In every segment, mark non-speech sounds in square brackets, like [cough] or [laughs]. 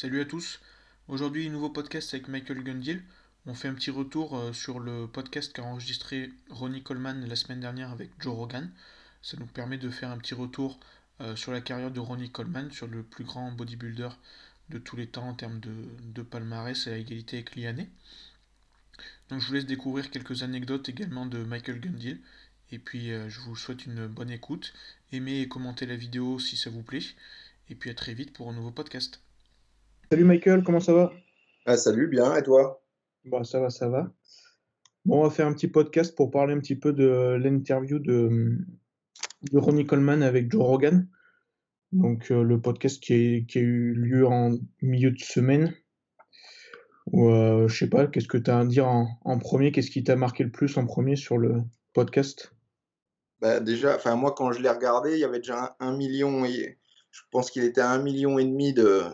Salut à tous. Aujourd'hui, nouveau podcast avec Michael Gundil. On fait un petit retour euh, sur le podcast qu'a enregistré Ronnie Coleman la semaine dernière avec Joe Rogan. Ça nous permet de faire un petit retour euh, sur la carrière de Ronnie Coleman, sur le plus grand bodybuilder de tous les temps en termes de, palmarès à égalité avec Liané. Donc je vous laisse découvrir quelques anecdotes également de Michael Gundil. Et puis euh, je vous souhaite une bonne écoute. Aimez et commentez la vidéo si ça vous plaît. Et puis à très vite pour un nouveau podcast. Salut Michael, comment ça va? Ah, Salut, bien, et toi? Bah, Ça va, ça va. Bon, on va faire un petit podcast pour parler un petit peu de l'interview de, de Ronnie Coleman avec Joe Rogan. Donc euh, le podcast qui a, eu lieu en milieu de semaine. Ou euh, je sais pas, qu'est-ce que tu as à dire en, premier? Qu'est-ce qui t'a marqué le plus en premier sur le podcast? Bah, Déjà, enfin moi quand je l'ai regardé, il y avait déjà un, million et je pense qu'il était à un million et demi de,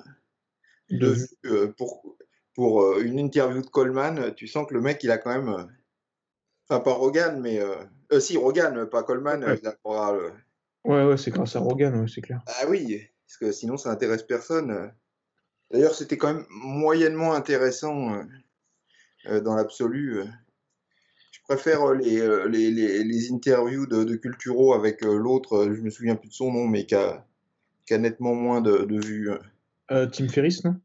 de euh, pour, pour euh, une interview de Coleman, tu sens que le mec, il a quand même. Euh, enfin, pas Rogan, mais. Euh, si, Rogan, pas Coleman. Ouais, ouais, ouais c'est grâce à Rogan, c'est clair. Ah oui, parce que sinon, ça intéresse personne. D'ailleurs, c'était quand même moyennement intéressant dans l'absolu. Je préfère les, les, les, les interviews de, de Culturo avec l'autre, je me souviens plus de son nom, mais qui a, qui a nettement moins de, de vues. Euh, Tim Ferriss, non?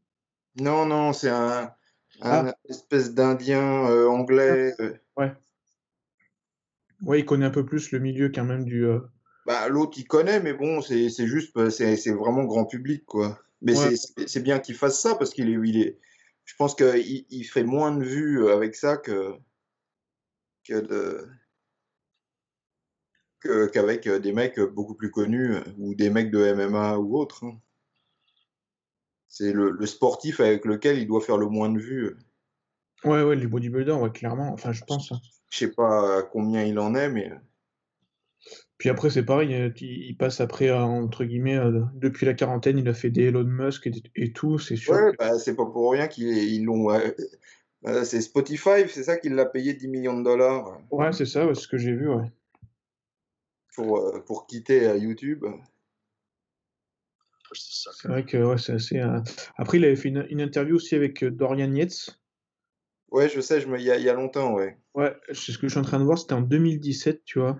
Non, non, c'est un, ah. espèce d'Indien euh, anglais. Ah, euh. Ouais. Ouais, il connaît un peu plus le milieu quand même du. Bah, l'autre, il connaît, mais bon, c'est juste, c'est vraiment grand public, quoi. Mais c'est bien qu'il fasse ça parce qu'il est, il est. Je pense qu'il il fait moins de vues avec ça que que de qu'avec des mecs beaucoup plus connus ou des mecs de MMA ou autres. Hein c'est le, sportif avec lequel il doit faire le moins de vues. Ouais, ouais, les bodybuilders, ouais, clairement. Enfin, je pense. Hein. Je sais pas combien il en est, mais. Puis après, c'est pareil, il, passe après, euh, entre guillemets, euh, depuis la quarantaine, il a fait des Elon Musk et, tout, c'est sûr. Ouais, bah, c'est pas pour rien qu'ils l'ont. Euh, c'est Spotify, c'est ça qui l'a payé 10 millions de dollars. Ouais, c'est ça, c'est ce que j'ai vu, ouais. Pour, pour quitter YouTube. C'est vrai que ouais, c'est assez. Euh, après, il avait fait une, interview aussi avec euh, Dorian Yates. Ouais, je sais, je me... il, y a, il y a longtemps, ouais. Ouais, c'est ce que je suis en train de voir, c'était en 2017, tu vois.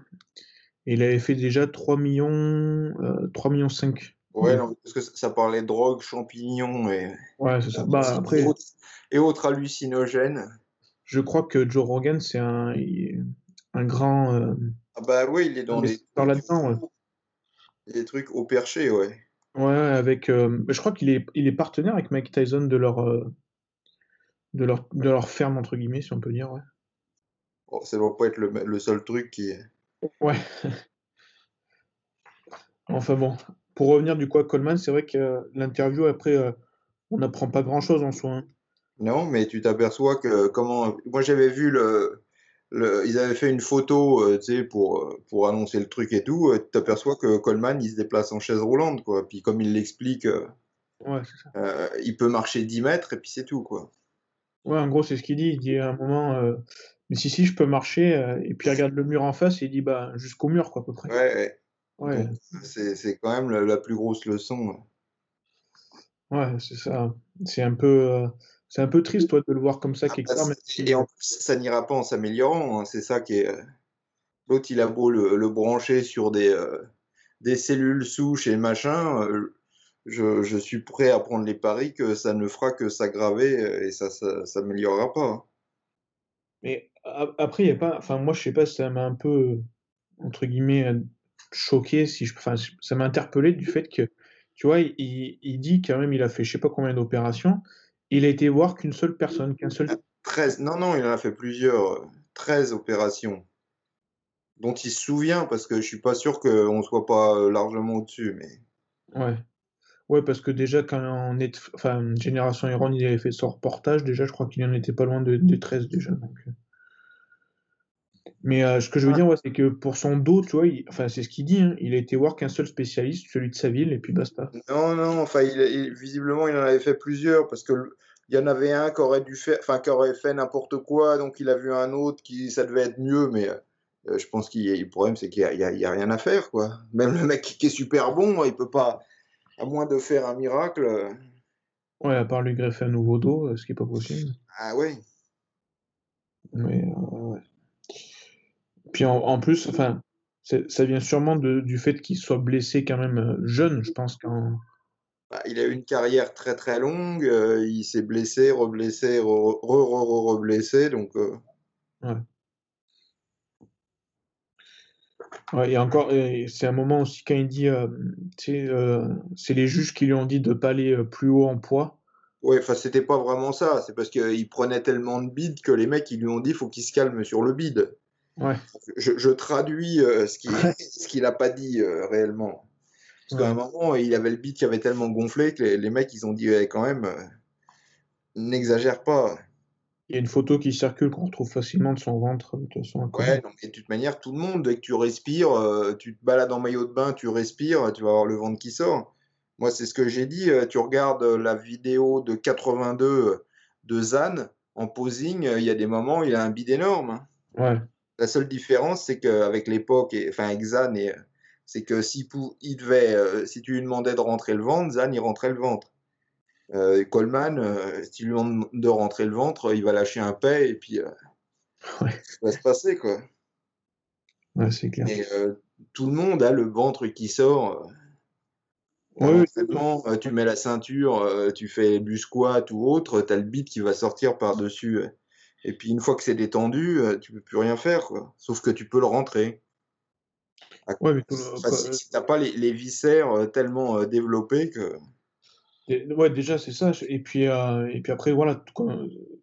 Et il avait fait déjà 3 millions, euh, 3 millions 5. Ouais, non, parce que ça parlait de drogue, champignons et. Ouais, c'est ça. Bah, après... et, autres, hallucinogènes. Je crois que Joe Rogan, c'est un, un grand. Euh, ah bah oui, il est dans les. là-dedans, ouais. Des trucs au perché, ouais. Ouais, avec. Euh, je crois qu'il est, il est partenaire avec Mike Tyson de leur, euh, de leur, de leur ferme, entre guillemets, si on peut dire. Ouais. Oh, ça doit pas être le, le seul truc qui. Ouais. [laughs] enfin bon. Pour revenir du coup à Coleman, c'est vrai que l'interview, après, euh, on n'apprend pas grand-chose en soi. Hein. Non, mais tu t'aperçois que comment. Moi, j'avais vu le, ils avaient fait une photo euh, pour, euh, pour annoncer le truc et tout. Euh, tu t'aperçois que Coleman il se déplace en chaise roulante. Quoi. Puis comme il l'explique, il peut marcher 10 mètres et puis c'est tout. Quoi. Ouais, en gros, c'est ce qu'il dit. Il dit à un moment, mais si, si, je peux marcher. et puis il regarde le mur en face et il dit bah, jusqu'au mur, quoi, à peu près. Ouais, ouais. C'est quand même la, plus grosse leçon. Ouais, c'est ça. C'est un peu. C'est un peu triste, toi, de le voir comme ça quelque part. Et en plus, ça n'ira pas en s'améliorant. Hein. C'est ça qui est. Euh, l'autre, il a beau le, brancher sur des, euh, des cellules souches et machin. Euh, je, je, suis prêt à prendre les paris que ça ne fera que s'aggraver et ça ne s'améliorera pas. Hein. Mais après, il a pas. Enfin, moi, je sais pas, ça m'a un peu, entre guillemets, choqué. Si je... enfin, ça m'a interpellé du fait que, tu vois, il, il, dit quand même, il a fait je sais pas combien d'opérations il a été voir qu'une seule personne, qu'un seul. 13, non, non, il en a fait plusieurs. 13 opérations dont il se souvient, parce que je suis pas sûr qu'on ne soit pas euh, largement au-dessus. Mais... Ouais. Ouais, parce que déjà, quand on est. Enfin, Génération Iron, il avait fait son reportage, déjà, je crois qu'il en était pas loin de, 13 déjà. Donc... Euh. Mais euh, ce que je veux dire, c'est que pour son dos, tu vois, enfin, c'est ce qu'il dit, hein, il a été voir qu'un seul spécialiste, celui de sa ville, et puis basta. Non, non, enfin, il, visiblement, il en avait fait plusieurs, parce que il y en avait un qui aurait dû faire, enfin, qui aurait fait n'importe quoi, donc il a vu un autre qui, ça devait être mieux, mais euh, je pense qu'il le problème, c'est qu'il n'y a, a, rien à faire, quoi. Même le mec qui est super bon, il peut pas, à moins de faire un miracle. Ouais, à part lui greffer un nouveau dos, euh, ce qui est pas possible. Ah ouais. Mais euh, ouais. Puis en, en plus, enfin, ça vient sûrement de- du fait qu'il soit blessé quand même euh, jeune. Je pense qu'en Bah, il a eu une carrière très très longue, euh, il s'est blessé, reblessé, re, re, re, re- reblessé, donc euh, ouais. Ouais, et encore, c'est un moment aussi quand il dit, euh, c'est les juges qui lui ont dit de pas aller plus haut en poids. ouais, enfin c'était pas vraiment ça, c'est parce qu'il prenait tellement de bide que les mecs ils lui ont dit faut qu'il se calme sur le bide. Ouais, Je, je traduis euh, ce qu'il ce qu'il a pas dit euh, réellement. Parce qu'à un moment, il avait le bide qui avait tellement gonflé que les, les mecs ils ont dit ouais, quand même, euh, n'exagère pas. Il y a une photo qui circule qu'on retrouve facilement de son ventre, de toute façon, à Conan. Ouais, de toute manière, tout le monde, dès que tu respires, tu te balades en maillot de bain, tu respires, tu vas avoir le ventre qui sort. Moi, c'est ce que j'ai dit. Tu regardes la vidéo de 82 euh, de Zan en posing, il y a des moments, il a un bide énorme. hein. Ouais, La seule différence, c'est qu'avec l'époque, enfin avec Zan, et, c'est que si, pou- il devait, euh, si tu lui demandais de rentrer le ventre, Zan, il rentrait le ventre. Euh, Coleman, euh, si tu lui demandes de rentrer le ventre, il va lâcher un paix et puis euh, ouais, ça va se passer, quoi. ouais, c'est clair. Et tout le monde a le ventre qui sort. euh, tu mets la ceinture, tu fais du squat ou autre, tu as le bit qui va sortir par-dessus. Euh. Et puis une fois que c'est détendu, euh, tu peux plus rien faire, quoi. Sauf que tu peux le rentrer. Ouais, mais tout le- si t'as pas les, les viscères euh, tellement euh, développés que. Ouais, déjà, c'est ça. Et puis, euh, et puis après, voilà,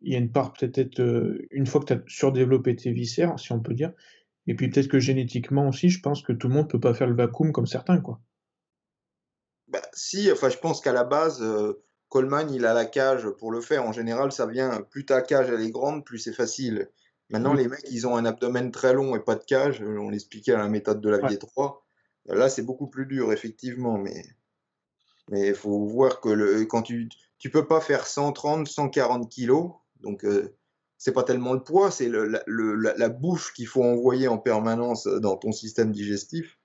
il y a une part peut-être, euh, une fois que tu as surdéveloppé tes viscères, si on peut dire, et puis peut-être que génétiquement aussi, je pense que tout le monde peut pas faire le vacuum comme certains, quoi. Bah, si, enfin, je pense qu'à la base, euh, Coleman, il a la cage pour le faire. En général, ça vient, plus ta cage elle est grande, plus c'est facile. Maintenant, les mecs, ils ont un abdomen très long et pas de cage. euh, On l'expliquait à la méthode de la Ouais. vie 3. Là, c'est beaucoup plus dur, effectivement, mais mais il faut voir que le, quand tu tu peux pas faire 130, 140 kilos, donc euh, c'est pas tellement le poids, c'est le, la, la, bouffe qu'il faut envoyer en permanence dans ton système digestif.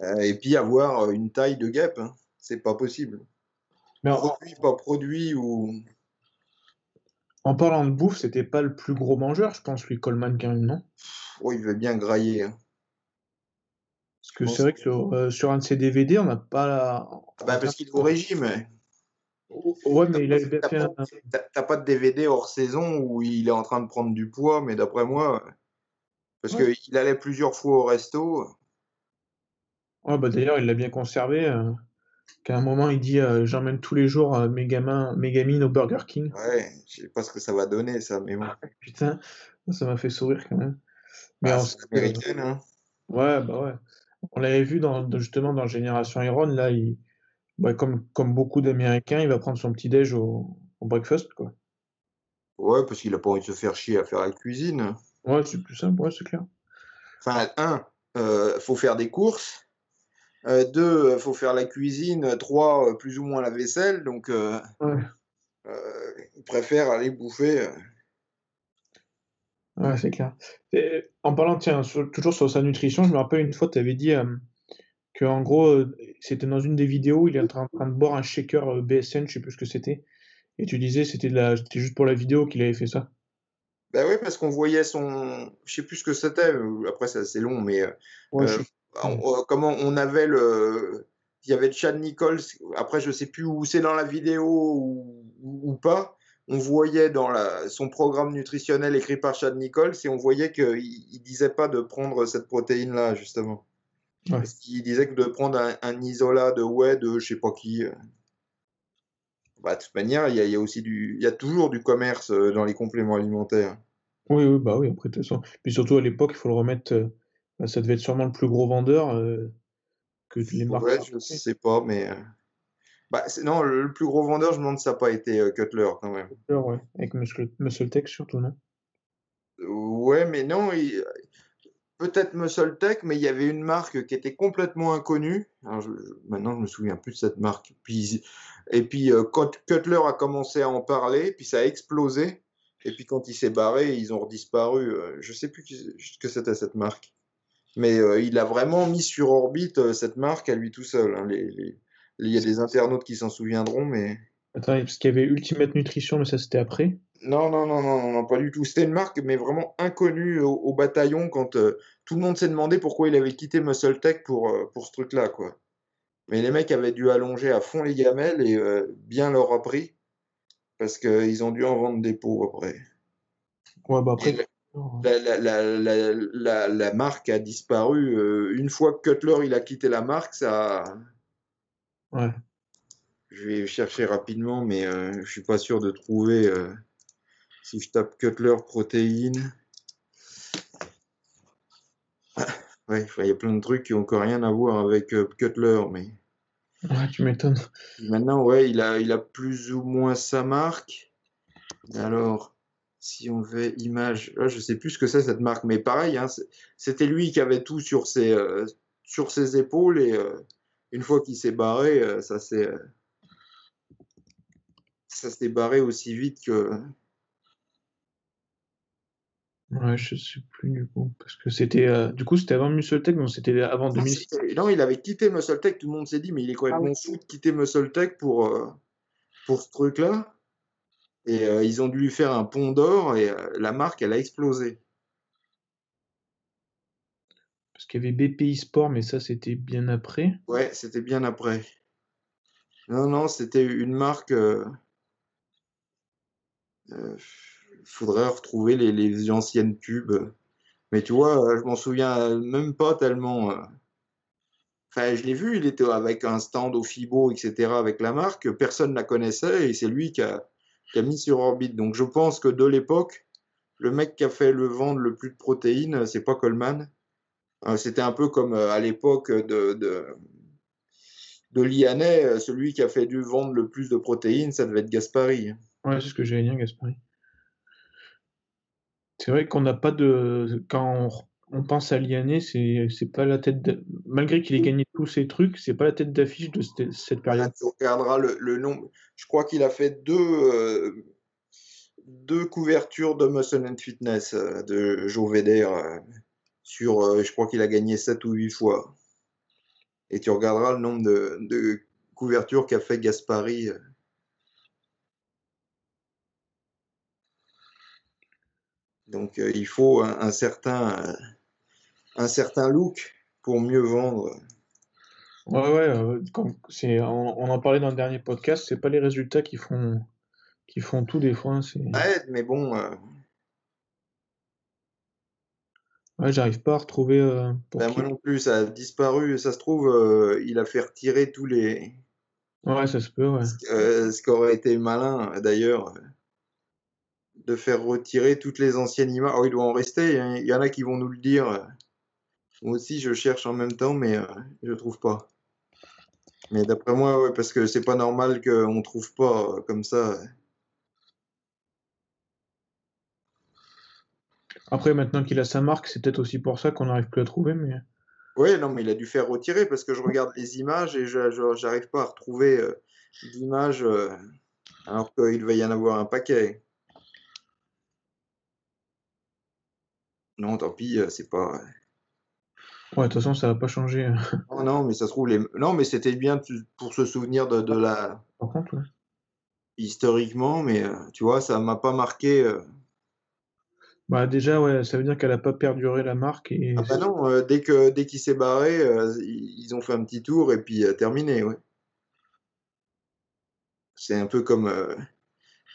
Euh, et puis avoir une taille de guêpe, hein. c'est pas possible. Mais en, Produit, pas produit ou. en parlant de bouffe, c'était pas le plus gros mangeur, je pense, lui, Coleman, quand même, non? Oh, il veut bien grailler. hein. Parce que c'est vrai que sur, euh, sur un de ses DVD, on n'a pas la... Ah bah, parce qu'il est au régime. hein. Ouais, mais il avait bien T'as fait un... t'as- t'as pas de DVD hors saison où il est en train de prendre du poids, mais d'après moi, parce Ouais. qu'il allait plusieurs fois au resto. Ouais, bah d'ailleurs, il l'a bien conservé. Euh, qu'à un moment, il dit euh, J'emmène tous les jours euh, mes gamins, mes gamines au Burger King. Ouais, je sais pas ce que ça va donner, ça, mais bon. Putain, ça m'a fait sourire quand même. Mais Bah, c'est américaine, hein. Ouais, bah ouais. On l'avait vu dans, justement dans Génération Iron, là, il, ouais, comme, comme beaucoup d'Américains, il va prendre son petit-déj au, au breakfast, quoi. Ouais, parce qu'il a pas envie de se faire chier à faire la cuisine. Ouais, c'est plus simple, ouais, c'est clair. Enfin, un, euh, faut faire des courses. Euh, deux, euh, faut faire la cuisine. Trois, euh, plus ou moins la vaisselle. Donc, euh, Ouais, euh, il préfère aller bouffer. ouais, c'est clair. Et en parlant, tiens, sur- toujours sur sa nutrition, je me rappelle une fois, tu avais dit que en gros, c'était dans une des vidéos, il est en train, de boire un shaker BSN, je sais plus ce que c'était. Et tu disais c'était la, juste pour la vidéo qu'il avait fait ça. Ben oui, parce qu'on voyait son. Je sais plus ce que c'était. Après, c'est assez long, mais. Ouais, Euh, je- on- euh, comment on avait le. Il y avait Chad Nichols. Après, je sais plus où c'est dans la vidéo ou, ou- ou pas. On voyait dans la, son programme nutritionnel écrit par Chad Nichols et on voyait qu'il il disait pas de prendre cette protéine-là, justement. Ouais. Parce qu'il disait que de prendre un, un isolat de whey de je sais pas qui. euh. Bah, de toute manière, il y a, il y a aussi du, il y a toujours du commerce euh, dans les compléments alimentaires. Oui, oui, bah oui, après, de toute façon. Puis surtout à l'époque, il faut le remettre, ça devait être sûrement le plus gros vendeur euh, que les marques. Ouais, je sais pas, mais. euh, Bah, non, le, plus gros vendeur, je me demande si ça n'a pas été euh, Cutler quand même. Ouais, avec Muscle, Muscle Tech surtout, non? Ouais, mais non, il- peut-être Muscle Tech, mais il y avait une marque qui était complètement inconnue. Alors, je- maintenant, je me souviens plus de cette marque. Puis, et puis, euh, quand Cutler a commencé à en parler, puis ça a explosé. Et puis, quand il s'est barré, ils ont redisparu. Je sais plus ce que c'était cette marque. Mais euh, il a vraiment mis sur orbite euh, cette marque à lui tout seul. hein. Les- les- Il y a des internautes qui s'en souviendront, mais Attends, parce qu'il y avait Ultimate Nutrition, mais ça c'était après. Non, non, non, non, non, pas du tout. C'était une marque, mais vraiment inconnue au, au bataillon quand euh, tout le monde s'est demandé pourquoi il avait quitté Muscle Tech pour, euh, pour ce truc-là, quoi. Mais les mecs avaient dû allonger à fond les gamelles et euh, bien leur a pris parce qu'ils ont dû en vendre des pots après. Ouais, bah après. La, la, la, la, la, la marque a disparu. euh, une fois que Cutler il a quitté la marque, ça. Ouais. Je vais chercher rapidement, mais euh, je suis pas sûr de trouver. euh, si je tape Cutler protéines. Ah, ouais, il y a plein de trucs qui ont encore rien à voir avec euh, Cutler, mais Ouais, tu m'étonnes. maintenant, ouais, il a, il a plus ou moins sa marque. Alors, si on fait image, là, je sais plus ce que c'est cette marque, mais pareil, hein, c'était lui qui avait tout sur ses, euh, sur ses épaules et euh, une fois qu'il s'est barré, euh, ça s'est, ça s'est barré aussi vite que. Ouais, je sais plus du coup. Parce que c'était. euh, Du coup, c'était avant MuscleTech, donc c'était avant Ah, 2006. c'était- non, il avait quitté Muscle Tech, tout le monde s'est dit, mais il est complètement fou de quitter Muscle Tech pour, euh, pour ce truc-là. Et euh, ils ont dû lui faire un pont d'or et euh, la marque, elle a explosé. Parce qu'il y avait BPI Sport, mais ça c'était bien après. Ouais, c'était bien après. Non, non, c'était une marque. euh, euh, faudrait retrouver les, les anciennes pubs. Mais tu vois, je m'en souviens même pas tellement. Enfin, je l'ai vu, il était avec un stand au FIBO, etc., avec la marque. Personne ne la connaissait et c'est lui qui a, qui a mis sur orbite. Donc je pense que de l'époque, le mec qui a fait le vendre le plus de protéines, c'est pas Coleman. Euh, C'était un peu comme euh, à l'époque de, de, de euh, celui qui a fait du vendre le plus de protéines, ça devait être Gaspari. Ouais, c'est ce que j'allais dire, Gaspari. C'est vrai qu'on n'a pas de. Quand on, pense à Lianet, c'est c'est pas la tête. de- Malgré qu'il ait gagné tous ces trucs, c'est pas la tête d'affiche de cette, cette Là, période. tu regarderas le, le nombre. Je crois qu'il a fait deux, euh, deux couvertures de Muscle and Fitness euh, de Joe Vedder euh, sur, je crois qu'il a gagné 7 ou 8 fois. Et tu regarderas le nombre de, de couvertures qu'a fait Gaspari. Donc il faut un, un certain, un certain look pour mieux vendre. Ouais, ouais, euh, c'est, on, on en parlait dans le dernier podcast, c'est pas les résultats qui font, qui font tout des fois. C'est, aide, mais bon, euh, ouais, j'arrive pas à retrouver euh, pour ben, moi non plus, ça a disparu. Ça se trouve, euh, il a fait retirer tous les. Ouais, ça se peut, ouais. Euh, ce qui aurait été malin, d'ailleurs, de faire retirer toutes les anciennes images. Oh, il doit en rester. hein. Il y en a qui vont nous le dire. Moi aussi, je cherche en même temps, mais euh, je trouve pas. Mais d'après moi, ouais, parce que c'est pas normal qu'on trouve pas euh, comme ça. euh. Après, maintenant qu'il a sa marque, c'est peut-être aussi pour ça qu'on n'arrive plus à trouver, mais. Ouais, non, mais il a dû faire retirer parce que je regarde les images et je, j'arrive pas à retrouver euh, d'images euh, alors qu'il va y en avoir un paquet. Non, tant pis, c'est pas. Ouais, de toute façon, ça va pas changer. euh, Non, non, mais ça se trouve les. Non, mais c'était bien pour se souvenir de, de la Par contre, ouais. historiquement, mais euh, tu vois, ça m'a pas marqué. euh. Bah, déjà, ouais, ça veut dire qu'elle a pas perduré la marque et. Ah bah non, euh, dès que dès qu'il s'est barré, euh, ils ont fait un petit tour et puis euh, terminé, ouais. C'est un peu comme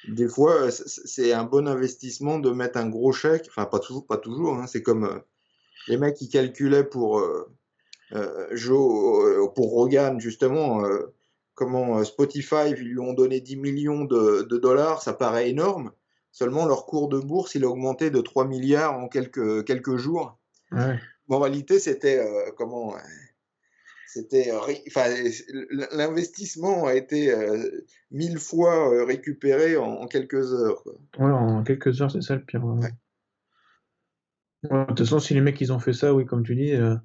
des fois, c'est un bon investissement de mettre un gros chèque. Enfin, pas toujours, pas toujours. hein, c'est comme les mecs qui calculaient pour euh, euh, Joe, euh, pour Rogan justement. comment Spotify ils lui ont donné 10 millions de, de dollars, ça paraît énorme. Seulement leur cours de bourse, il a augmenté de 3 milliards en quelques quelques jours. Ouais. En réalité, c'était comment C'était enfin l'investissement a été euh, mille fois récupéré en, en quelques heures. quoi. Ouais, en quelques heures, c'est ça le pire. ouais. Ouais. De toute façon, si les mecs ils ont fait ça, oui, comme tu dis, euh,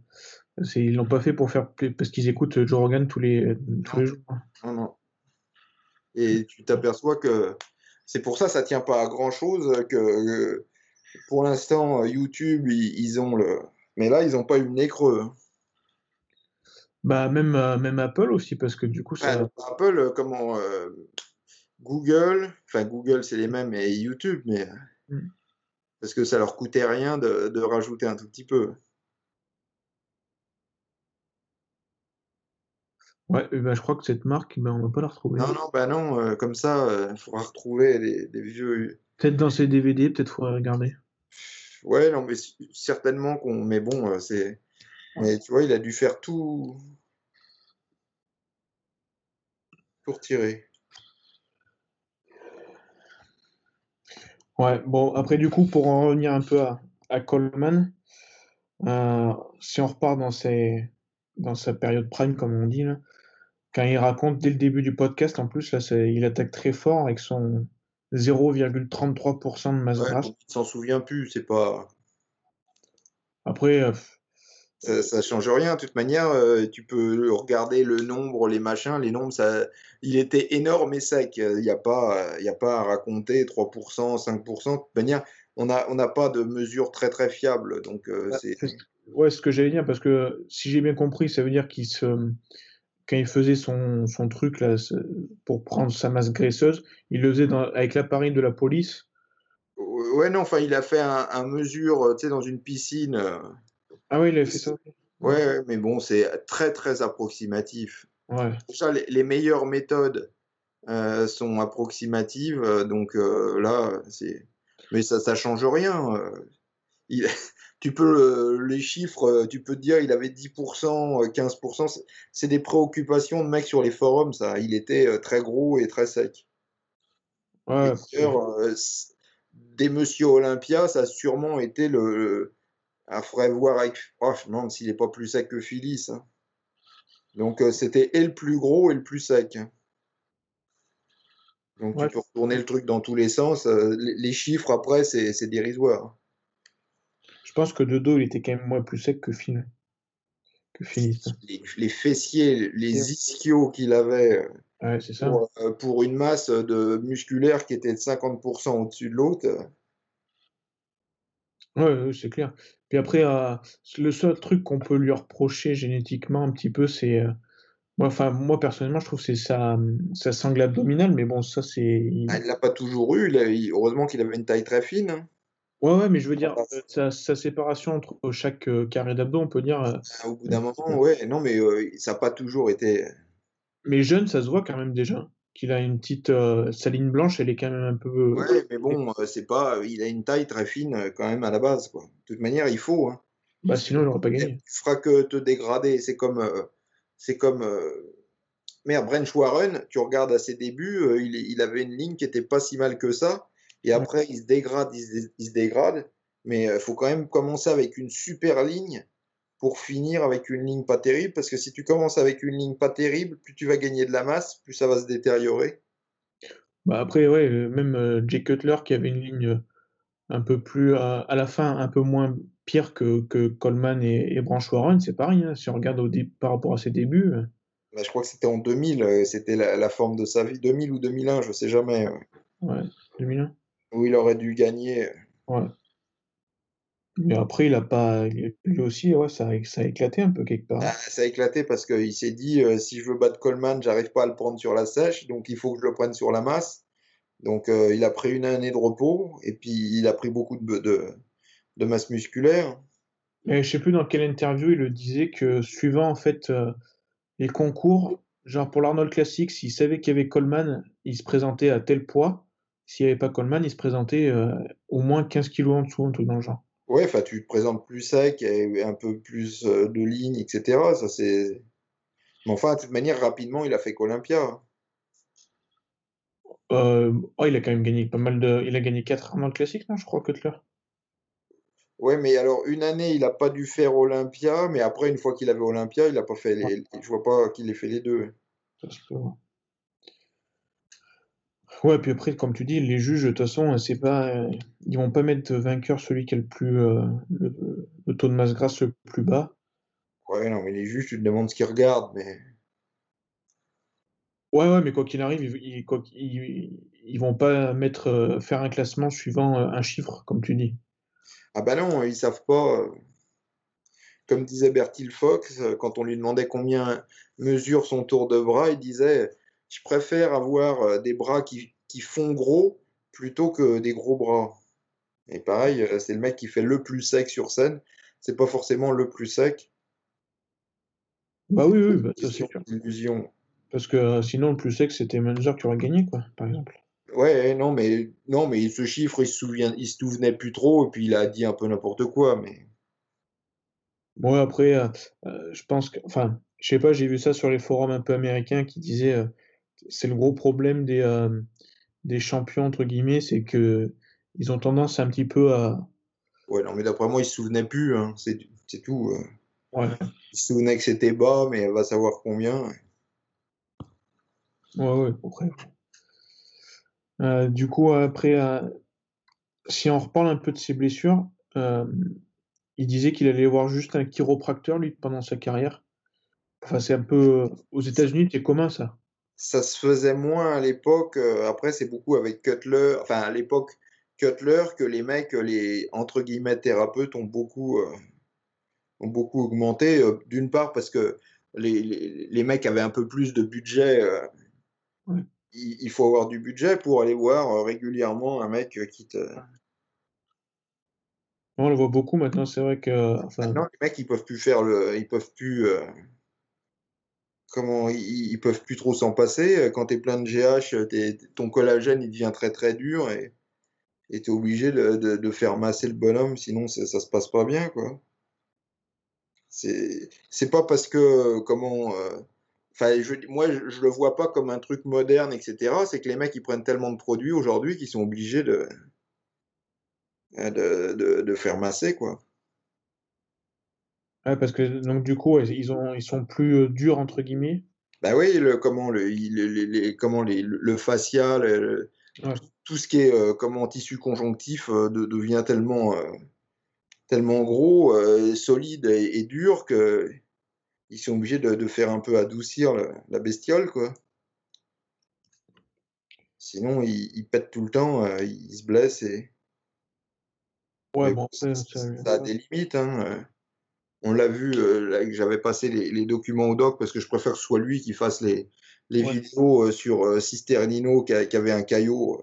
ils l'ont pas fait pour faire parce qu'ils écoutent Joe Rogan tous les, tous les jours. Non, non. Et tu t'aperçois que c'est pour ça ça tient pas à grand chose que euh, pour l'instant YouTube ils, ils ont le mais là ils ont pas eu le nez creux. hein. Bah, même, euh, même Apple aussi, parce que du coup, ça. Apple euh, comment euh, Google, enfin Google c'est les mêmes et YouTube, mais Mm. Parce que ça leur coûtait rien de, de rajouter un tout petit peu. Ouais, eh ben, je crois que cette marque, ben, on va pas la retrouver. Non, non, bah non, euh, comme ça, il faudra retrouver des, des vieux. Peut-être dans ses DVD, peut-être faudrait regarder. Ouais, non, mais certainement qu'on. Mais bon, euh, c'est. Mais tu vois, il a dû faire tout. Tout retirer. Ouais, bon, après, du coup, pour en revenir un peu à, à Coleman, euh, si on repart dans, ses, dans sa période prime, comme on dit, là, quand il raconte dès le début du podcast, en plus, là, il attaque très fort avec son 0,33% de masse Ouais, grasse. il s'en souvient plus, c'est pas. Après, euh, Ça, ça change rien. De toute manière, euh, tu peux regarder le nombre, les machins, les nombres, ça, il était énorme et sec. Il n'y a pas, il a pas à raconter 3%, 5%. De toute manière, on n'a on n'a pas de mesure très très fiable. Donc, euh, Bah, c'est. Ouais, ce que j'allais dire, parce que si j'ai bien compris, ça veut dire qu'il se, quand il faisait son, son truc là, pour prendre sa masse graisseuse, il le faisait dans- avec l'appareil de la police. Ouais, non, enfin, il a fait un, un mesure, euh, tu sais, dans une piscine. Ah ouais, il avait fait ça. ok. Ouais, ouais, mais bon, c'est très très approximatif. Ouais. Déjà, les, les meilleures méthodes euh, sont approximatives, euh, donc euh, là, c'est. Mais ça, ça change rien. Il- [laughs] Tu peux les chiffres, tu peux te dire il avait 10%, euh, 15%. c'est- des préoccupations de mecs sur les forums, ça. Il était très gros et très sec. Ouais, d'ailleurs, euh, des Monsieur Olympia, ça a sûrement été le. Faudrait voir avec. Oh, je me demande s'il n'est pas plus sec que Phyllis. hein. Donc, euh, c'était et le plus gros et le plus sec. hein. Donc, Ouais. tu peux retourner le truc dans tous les sens. euh, les, chiffres, après, c'est dérisoire. je pense que de dos, il était quand même moins plus sec que Phil. Que Phyllis. Les, les fessiers, les ischios qu'il avait Ouais, c'est ça. pour, euh, pour une masse de musculaire qui était de 50% au-dessus de l'autre. Ouais, c'est clair. Puis après, euh, le seul truc qu'on peut lui reprocher génétiquement un petit peu, c'est. euh, moi, enfin, moi, personnellement, je trouve que c'est sa, sa sangle abdominale, mais bon, ça, c'est. il- ah, il l'a pas toujours eu. il a- il- heureusement qu'il avait une taille très fine. hein. Ouais, ouais, mais je veux dire, euh, sa, sa séparation entre chaque euh, carré d'abdos, on peut dire. euh, Ah, Au bout d'un moment, ouais, non, mais euh, ça n'a pas toujours été. mais jeune, ça se voit quand même déjà. Qu'il a une petite. euh, sa ligne blanche, elle est quand même un peu. euh, Ouais, mais bon, euh, c'est pas. Il a une taille très fine euh, quand même à la base, quoi. De toute manière, il faut. Hein. Bah, sinon, il n'aurait pas gagné. Tu feras que te dégrader. C'est comme. euh, c'est comme. euh, Merde, Brent Warren, tu regardes à ses débuts, euh, il, il avait une ligne qui était pas si mal que ça. Et Ouais. après, il se dégrade, il se, il se dégrade. Mais il faut quand même commencer avec une super ligne pour finir avec une ligne pas terrible. Parce que si tu commences avec une ligne pas terrible, plus tu vas gagner de la masse, plus ça va se détériorer. Bah, après, ouais, euh, même euh, Jay Cutler qui avait une ligne euh, un peu plus. à la fin, un peu moins pire que, que Coleman et, et Branch Warren, c'est pareil. hein, si on regarde au par rapport à ses débuts. Bah, je crois que c'était en 2000, euh, c'était la, la forme de sa vie. 2000 ou 2001, je sais jamais. ouais, 2001. Où il aurait dû gagner. Ouais. Mais après, il a pas. Lui aussi, ouais, ça, a- ça a éclaté un peu quelque part. Ah, ça a éclaté parce qu'il s'est dit euh, si je veux battre Coleman, j'arrive pas à le prendre sur la sèche, donc il faut que je le prenne sur la masse. Donc euh, il a pris une année de repos et puis il a pris beaucoup de, de, de masse musculaire. Mais je sais plus dans quelle interview il le disait que suivant en fait euh, les concours, genre pour l'Arnold Classic, s'il savait qu'il y avait Coleman, il se présentait à tel poids. S'il n'y avait pas Coleman, il se présentait euh, au moins 15 kilos en dessous, un truc dans le genre. Ouais, enfin tu te présentes plus sec et un peu plus euh, de lignes, etc. Ça c'est. Mais enfin, de toute manière, rapidement, il a fait qu'Olympia. hein. Euh, oh, il a quand même gagné pas mal de. Il a gagné 4 Arnold Classic, non, je crois, Cutler. Ouais, mais alors une année, il n'a pas dû faire Olympia, mais après, une fois qu'il avait Olympia, il a pas fait les. Je vois pas qu'il ait fait les deux. Ça se peut, ouais. Puis après, comme tu dis, les juges, de toute façon, c'est pas, euh, ils vont pas mettre vainqueur celui qui a le plus euh, le, le taux de masse grasse le plus bas. Ouais, non, mais les juges, tu te demandes ce qu'ils regardent, mais. Ouais, ouais, mais quoi qu'il arrive, ils, ils- quoi ils, ils vont pas mettre euh, faire un classement suivant euh, un chiffre, comme tu dis. Ah bah non, ils savent pas. euh, Comme disait Bertil Fox, euh, quand on lui demandait combien mesure son tour de bras, il disait Je préfère avoir euh, des bras qui, qui font gros plutôt que des gros bras. Et pareil, euh, c'est le mec qui fait le plus sec sur scène. C'est pas forcément le plus sec. Bah oui, oui, bah, ça c'est clair. Illusion. Parce que euh, sinon, le plus sec, c'était Munzer qui aurait gagné, quoi, par exemple. Ouais, non, mais non, mais ce chiffre, il se souvient, il se souvenait plus trop, et puis il a dit un peu n'importe quoi, mais. Bon, après, euh, euh, je pense que, enfin, je sais pas, j'ai vu ça sur les forums un peu américains qui disaient, euh, c'est le gros problème des, euh, des champions, entre guillemets, c'est que ils ont tendance un petit peu à, Ouais, non, mais d'après moi, il se souvenait plus, hein, c'est tout. euh. ouais, Il se souvenait que c'était bas, mais va savoir combien. ouais, ouais, après. Euh, du coup, après, euh, si on reparle un peu de ses blessures, euh, il disait qu'il allait voir juste un chiropracteur, lui, pendant sa carrière. Enfin, c'est un peu, aux États-Unis, c'est commun, ça. Ça se faisait moins à l'époque. euh, après, c'est beaucoup avec Cutler. Enfin, à l'époque Cutler que les mecs, les entre guillemets thérapeutes ont beaucoup, euh, ont beaucoup augmenté. euh, D'une part parce que les, les, les mecs avaient un peu plus de budget. euh, il, il faut avoir du budget pour aller voir euh, régulièrement un mec euh, qui te. On le voit beaucoup maintenant, c'est vrai que, enfin, Maintenant, les mecs, ils peuvent plus faire le, ils peuvent plus, euh, comment, ils, ils peuvent plus trop s'en passer. Quand t'es plein de GH, euh, ton collagène, il devient très très dur et et t'es obligé de, faire masser le bonhomme, sinon ça, ça se passe pas bien, quoi. C'est, pas parce que, comment, euh, enfin, je, moi, je, le vois pas comme un truc moderne, etc. C'est que les mecs, ils prennent tellement de produits aujourd'hui qu'ils sont obligés de, de, de faire masser, quoi. Ouais, parce que, donc, du coup, ils ont, ils sont plus euh, durs, entre guillemets. Bah oui, le, comment le, le- les, les- comment les, le facial, le- Ouais. tout ce qui est euh, comment tissu conjonctif euh, de- devient tellement, euh, tellement gros, solide et, et dur que ils sont obligés de, de faire un peu adoucir la bestiole, quoi. Sinon, ils, ils pètent tout le temps, ils se blessent et Ouais, bon, ça- ça a des limites, hein. On l'a vu, euh, j'avais passé les, les documents au doc parce que je préfère que ce soit lui qui fasse les, les Ouais. vidéos euh, sur euh, Cisternino qui, a- qui avait un caillot.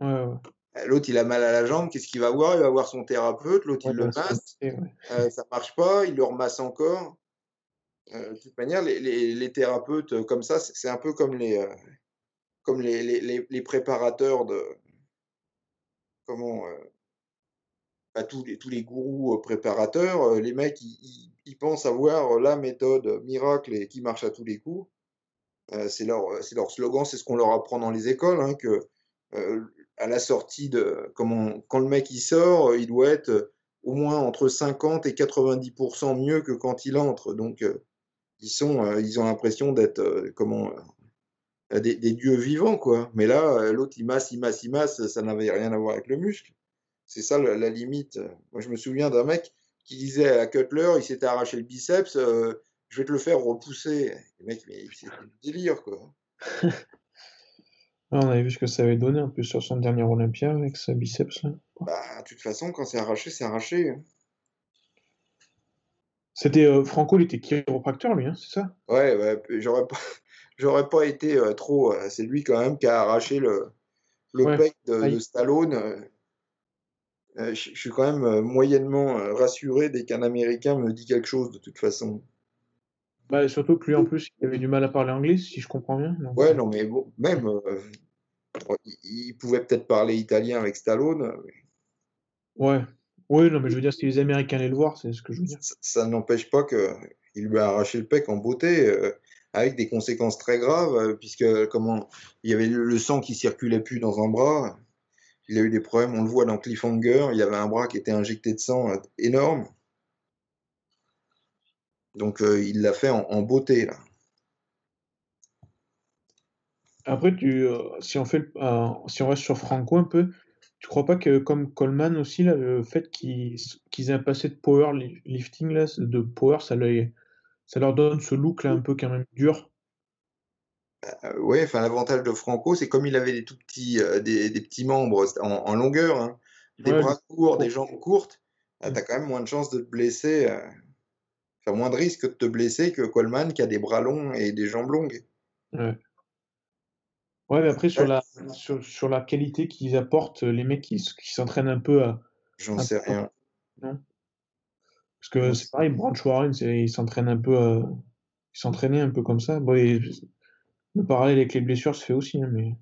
ouais, ouais. L'autre, il a mal à la jambe, qu'est-ce qu'il va voir? Il va voir son thérapeute, l'autre, il le bah, ça, masse, ça marche pas, il le remasse encore. De toute manière, les, thérapeutes comme ça, c'est un peu comme les, comme les préparateurs de. Comment. Euh, bah, tous les, tous les gourous euh, préparateurs, euh, les mecs, ils, pensent avoir la méthode miracle et qui marche à tous les coups. Euh, c'est leur, euh, leur slogan, c'est ce qu'on leur apprend dans les écoles, hein, que euh, à la sortie de, comment, quand le mec il sort, euh, il doit être euh, au moins entre 50 et 90% mieux que quand il entre. Donc, euh, ils sont, euh, ils ont l'impression d'être, euh, comment, euh, des, des dieux vivants, quoi. Mais là, euh, l'autre, il masse, il masse, il masse, ça n'avait rien à voir avec le muscle. C'est ça la, la limite. Moi, je me souviens d'un mec qui disait à Cutler, il s'était arraché le biceps, euh, je vais te le faire repousser. Le mec, mais c'est du délire, quoi. Ouais, on avait vu ce que ça avait donné un peu sur son dernier Olympia avec sa biceps là. Bah, de toute façon, quand c'est arraché, c'est arraché. hein. C'était euh, Franco, il était chiropracteur lui, hein, c'est ça? Ouais, ouais, j'aurais pas, [laughs] j'aurais pas été euh, trop. euh, c'est lui quand même qui a arraché le, le Ouais, pec de, de. Stallone. Euh. Je suis quand même euh, moyennement euh, rassuré dès qu'un Américain me dit quelque chose, de toute façon. Bah, surtout que lui en plus, il avait du mal à parler anglais, si je comprends bien. donc, Ouais, non, mais bon, même, euh, il, pouvait peut-être parler italien avec Stallone. mais Ouais. Oui, non, mais je veux dire, si les Américains allaient le voir, c'est ce que je veux dire. ça, ça n'empêche pas que il lui a arraché le pec en beauté, euh, avec des conséquences très graves, euh, puisque comment il y avait le, le sang qui circulait plus dans un bras. Il a eu des problèmes, on le voit dans Cliffhanger, il y avait un bras qui était injecté de sang euh, énorme. Donc euh, il l'a fait en, beauté. Après, euh, si on fait, si on reste sur Franco un peu, tu crois pas que comme Coleman aussi, le fait qu'ils aient un passé de power li- lifting, ça, ça leur donne ce look là un peu quand même dur? Euh, ouais, enfin l'avantage de Franco, c'est comme il avait des tout petits, euh, des, des petits membres en, en longueur, hein, des Ouais, bras courts, des jambes courtes, euh, Mm. t'as quand même moins de chances de te blesser, euh, enfin moins de risque de te blesser que Coleman qui a des bras longs et des jambes longues. Ouais. Ouais, mais après, sur la, sur, sur la qualité qu'ils apportent, les mecs qui, s'entraînent un peu à. J'en sais peu- rien. Non? Parce que c'est pareil, Branch Warren, il s'entraîne un peu à- Il s'entraînait un peu comme ça. Bon, et le parallèle avec les blessures se fait aussi, hein, mais.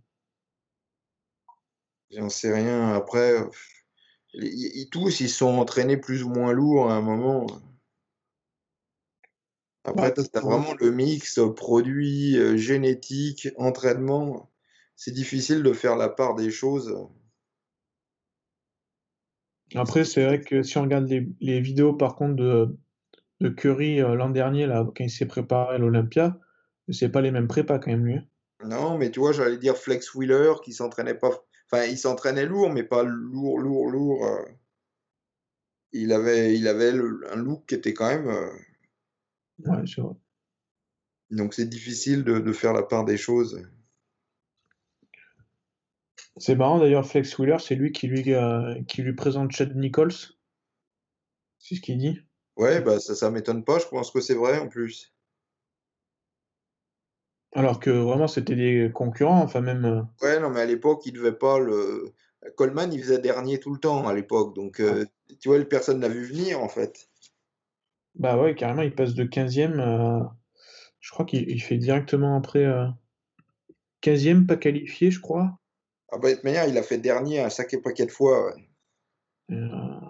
J'en sais rien. Après, ils, tous, ils sont entraînés plus ou moins lourds à un moment. Après, Ouais, t'as vraiment le mix euh, produit, euh, génétique, entraînement. C'est difficile de faire la part des choses. Après, c'est vrai que si on regarde les, les vidéos, par contre, de, de Curry euh, l'an dernier, là, quand il s'est préparé à l'Olympia, c'est pas les mêmes prépas quand même, lui. hein. Non, mais tu vois, j'allais dire Flex Wheeler qui s'entraînait pas. Enfin, il s'entraînait lourd, mais pas lourd, lourd, lourd. euh. Il avait, il avait le- un look qui était quand même. euh, Ouais, c'est vrai. Donc c'est difficile de, de faire la part des choses. C'est marrant d'ailleurs, Flex Wheeler, c'est lui qui lui, euh, qui lui présente Chad Nichols. C'est ce qu'il dit. Ouais, bah ça, ça m'étonne pas. Je pense que c'est vrai en plus. Alors que vraiment, c'était des concurrents, enfin même. euh, Ouais, non, mais à l'époque, il devait pas le. Coleman, il faisait dernier tout le temps à l'époque. Donc, euh, tu vois, personne l'a vu venir en fait. Bah ouais, carrément, il passe de 15e à... Je crois qu'il il fait directement après euh, 15e, pas qualifié, je crois. Ah bah, de toute manière, il a fait dernier un sacré paquet de fois. ouais. Et, euh,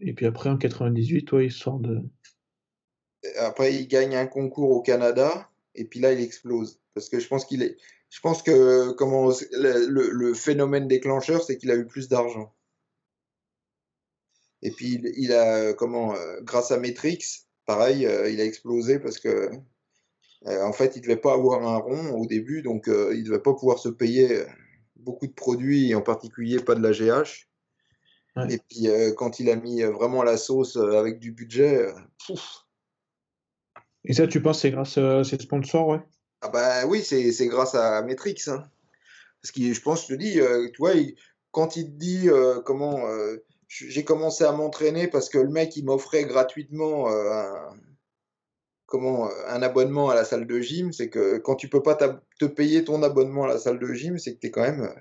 et puis après, en 98, ouais, il sort de... Après, il gagne un concours au Canada. Et puis là, il explose. Parce que je pense qu'il est. Je pense que comment le, phénomène déclencheur, c'est qu'il a eu plus d'argent. Et puis il, il a comment euh, grâce à Matrix, pareil, euh, il a explosé parce que euh, en fait, il devait pas avoir un rond au début, donc il devait pas pouvoir se payer beaucoup de produits, et en particulier pas de la GH. Ouais. Et puis quand il a mis vraiment la sauce avec du budget, pouf, Et ça, tu penses, c'est grâce à ses sponsors, ouais? Ah bah oui, c'est c'est grâce à Matrix. Hein. Parce que je pense, je te dis, euh, tu vois, il- quand il te dit euh, comment euh, j'ai commencé à m'entraîner parce que le mec il m'offrait gratuitement euh, un, comment, euh, un abonnement à la salle de gym, c'est que quand tu peux pas te payer ton abonnement à la salle de gym, c'est que t'es quand même, euh,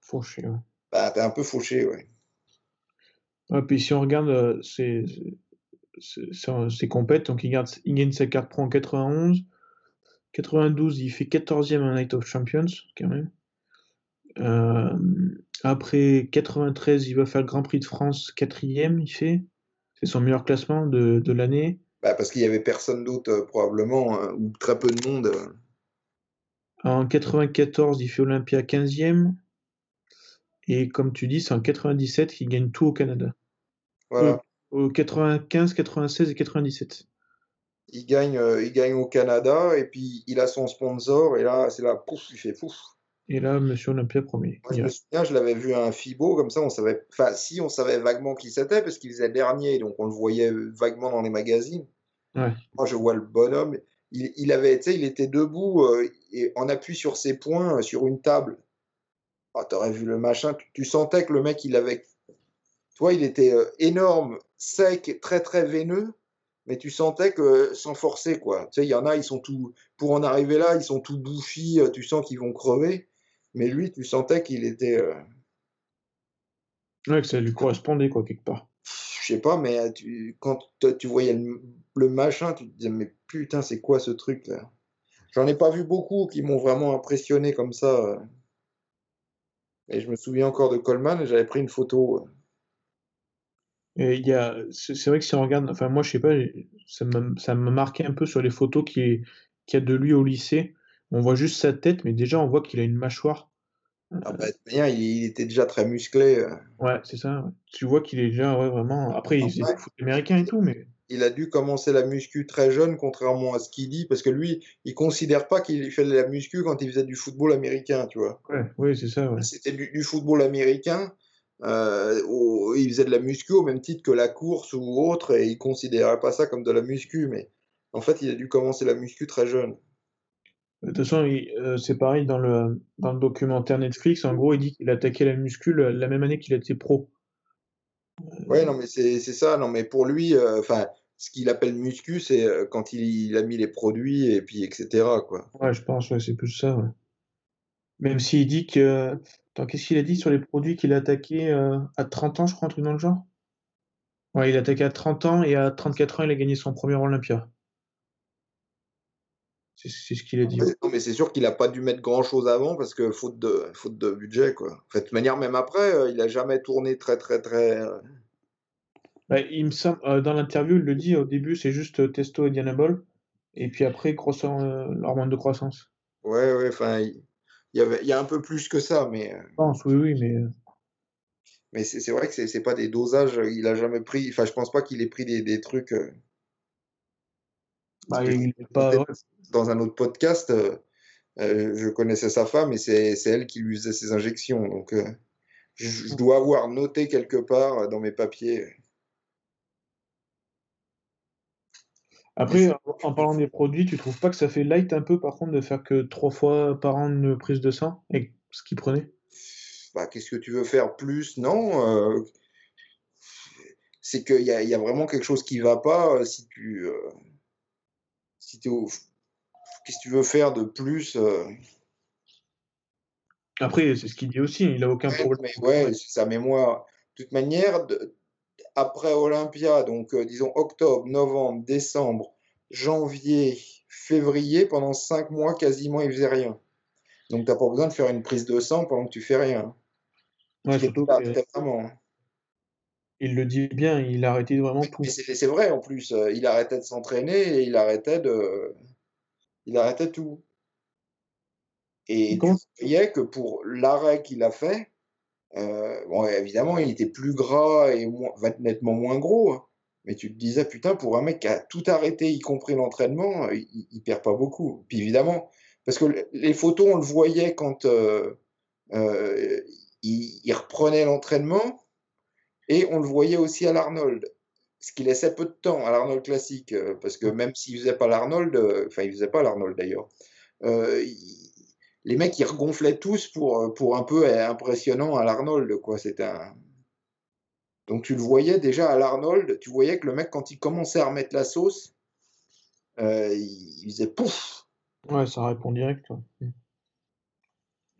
Fauché, ouais. bah, t'es un peu fauché, ouais. Ouais, puis si on regarde euh, ses compètes, donc il, garde, il gagne sa carte pro en 91, 92, il fait 14e à Night of Champions, quand même. Euh, après 93, il va faire le Grand Prix de France, 4e, il fait. C'est son meilleur classement de, de l'année. Bah, parce qu'il y avait personne d'autre euh, probablement, hein, ou très peu de monde. euh. En 94, il fait Olympia 15e. Et comme tu dis, c'est en 97 qu'il gagne tout au Canada. Voilà. Au 95, 96 et 97. Il gagne, euh, il gagne au Canada et puis il a son sponsor et là, c'est là, pouf, il fait pouf. Et là, Monsieur Olympia premier. Moi, je me souviens, je l'avais vu à un FIBO, comme ça, on savait, enfin, si on savait vaguement qui c'était, parce qu'il faisait dernier, donc on le voyait vaguement dans les magazines. Ouais. Moi, je vois le bonhomme, il, il avait, tu sais, il était debout euh, et en appui sur ses poings euh, sur une table. Ah, t'aurais vu le machin, tu, tu sentais que le mec, il avait, il était euh, énorme, sec, très très veineux, mais tu sentais que sans forcer, quoi. Tu sais, il y en a, ils sont tout, pour en arriver là, ils sont tout bouffis, euh, tu sens qu'ils vont crever. Mais lui, tu sentais qu'il était, euh, Ouais, que ça lui correspondait, quoi, quelque part. je sais pas, mais euh, tu, quand tu voyais le, le machin, tu te disais, mais putain, c'est quoi ce truc là? J'en ai pas vu beaucoup qui m'ont vraiment impressionné comme ça. Et je me souviens encore de Coleman, j'avais pris une photo. Il y a, c'est vrai que si on regarde, enfin, moi, je sais pas, ça m'a ça m'a marqué un peu sur les photos qu'il y, qu'il y a de lui au lycée. On voit juste sa tête, mais déjà, on voit qu'il a une mâchoire. Ah bah, manière, il, était déjà très musclé. euh. Ouais, c'est ça. Tu vois qu'il est déjà, ouais, vraiment. Après, il foot américain et tout, mais. Il a dû commencer la muscu très jeune, contrairement à ce qu'il dit, parce que lui, il considère pas qu'il fait de la muscu quand il faisait du football américain, tu vois. Ouais, oui, c'est ça, ouais. C'était du, du football américain. Euh, au- il faisait de la muscu au même titre que la course ou autre, et il considérait pas ça comme de la muscu, mais en fait, il a dû commencer la muscu très jeune. De toute façon, euh, c'est pareil dans le, dans le documentaire Netflix. En gros, il dit qu'il a attaqué la muscu la même année qu'il était pro. Ouais, non, mais c'est ça. Non, mais pour lui, euh, enfin, ce qu'il appelle muscu, c'est euh, quand il, il a mis les produits et puis etc. quoi. Ouais, je pense, ouais, c'est plus ça, ouais. Même s'il dit que. Attends, qu'est-ce qu'il a dit sur les produits qu'il a attaqués euh, à 30 ans, je crois, un truc dans le genre? Ouais, il a attaqué à 30 ans et à 34 ans, il a gagné son premier Olympia. C'est c'est ce qu'il a dit. Non, mais c'est sûr qu'il n'a pas dû mettre grand-chose avant parce que faute de, faute de budget, quoi. En fait, de toute manière, même après, euh, il n'a jamais tourné très, très, très. euh, Bah, il me semble, euh, dans l'interview, il le dit au début, c'est juste testo et Dianabol. Et puis après, croissant, l'hormone de croissance. Ouais, ouais, enfin, il il y avait, il y a un peu plus que ça, mais, euh, Je pense, oui, oui, mais. euh, mais c'est c'est vrai que c'est c'est pas des dosages. euh, Il a jamais pris. Enfin, je pense pas qu'il ait pris des, des trucs. euh, Bah, que il est pas. ouais. dans un autre podcast, euh, euh, je connaissais sa femme et c'est c'est elle qui lui faisait ses injections. Donc, je, je dois avoir noté quelque part dans mes papiers. Après, en parlant des produits, tu trouves pas que ça fait light un peu, par contre, de faire que trois fois par an une prise de sang et ce qu'il prenait? Bah, qu'est-ce que tu veux faire plus? Non. euh, c'est qu'il y a, y a vraiment quelque chose qui va pas euh, si tu euh, si au- qu'est-ce que tu veux faire de plus euh, Après, c'est ce qu'il dit aussi, il a aucun ouais, problème. mais ouais c'est sa mémoire de toute manière de- après Olympia donc euh, disons octobre novembre décembre janvier février pendant cinq mois quasiment il faisait rien donc t'as pas besoin de faire une prise de sang pendant que tu fais rien Ouais, vraiment qu'il le dit bien, il a arrêté vraiment tout. C'est vrai en plus, euh, il arrêtait de s'entraîner et il arrêtait de, il arrêtait tout. Et tu Comment- voyais que pour l'arrêt qu'il a fait, euh, bon évidemment il était plus gras et moins, nettement moins gros, hein. mais tu te disais putain pour un mec qui a tout arrêté, y compris l'entraînement, il, il perd pas beaucoup. Puis évidemment, parce que le- les photos on le voyait quand euh, euh, il, il reprenait l'entraînement. Et on le voyait aussi à l'Arnold, ce qui laissait peu de temps à l'Arnold classique, euh, parce que même s'il faisait pas l'Arnold, enfin il faisait pas l'Arnold d'ailleurs, il- les mecs ils regonflaient tous pour, euh, pour un peu impressionnant à l'Arnold, quoi. C'était un... Donc tu le voyais déjà à l'Arnold, tu voyais que le mec quand il commençait à remettre la sauce, euh, il, il faisait pouf. Ouais, ça répond direct. ouais.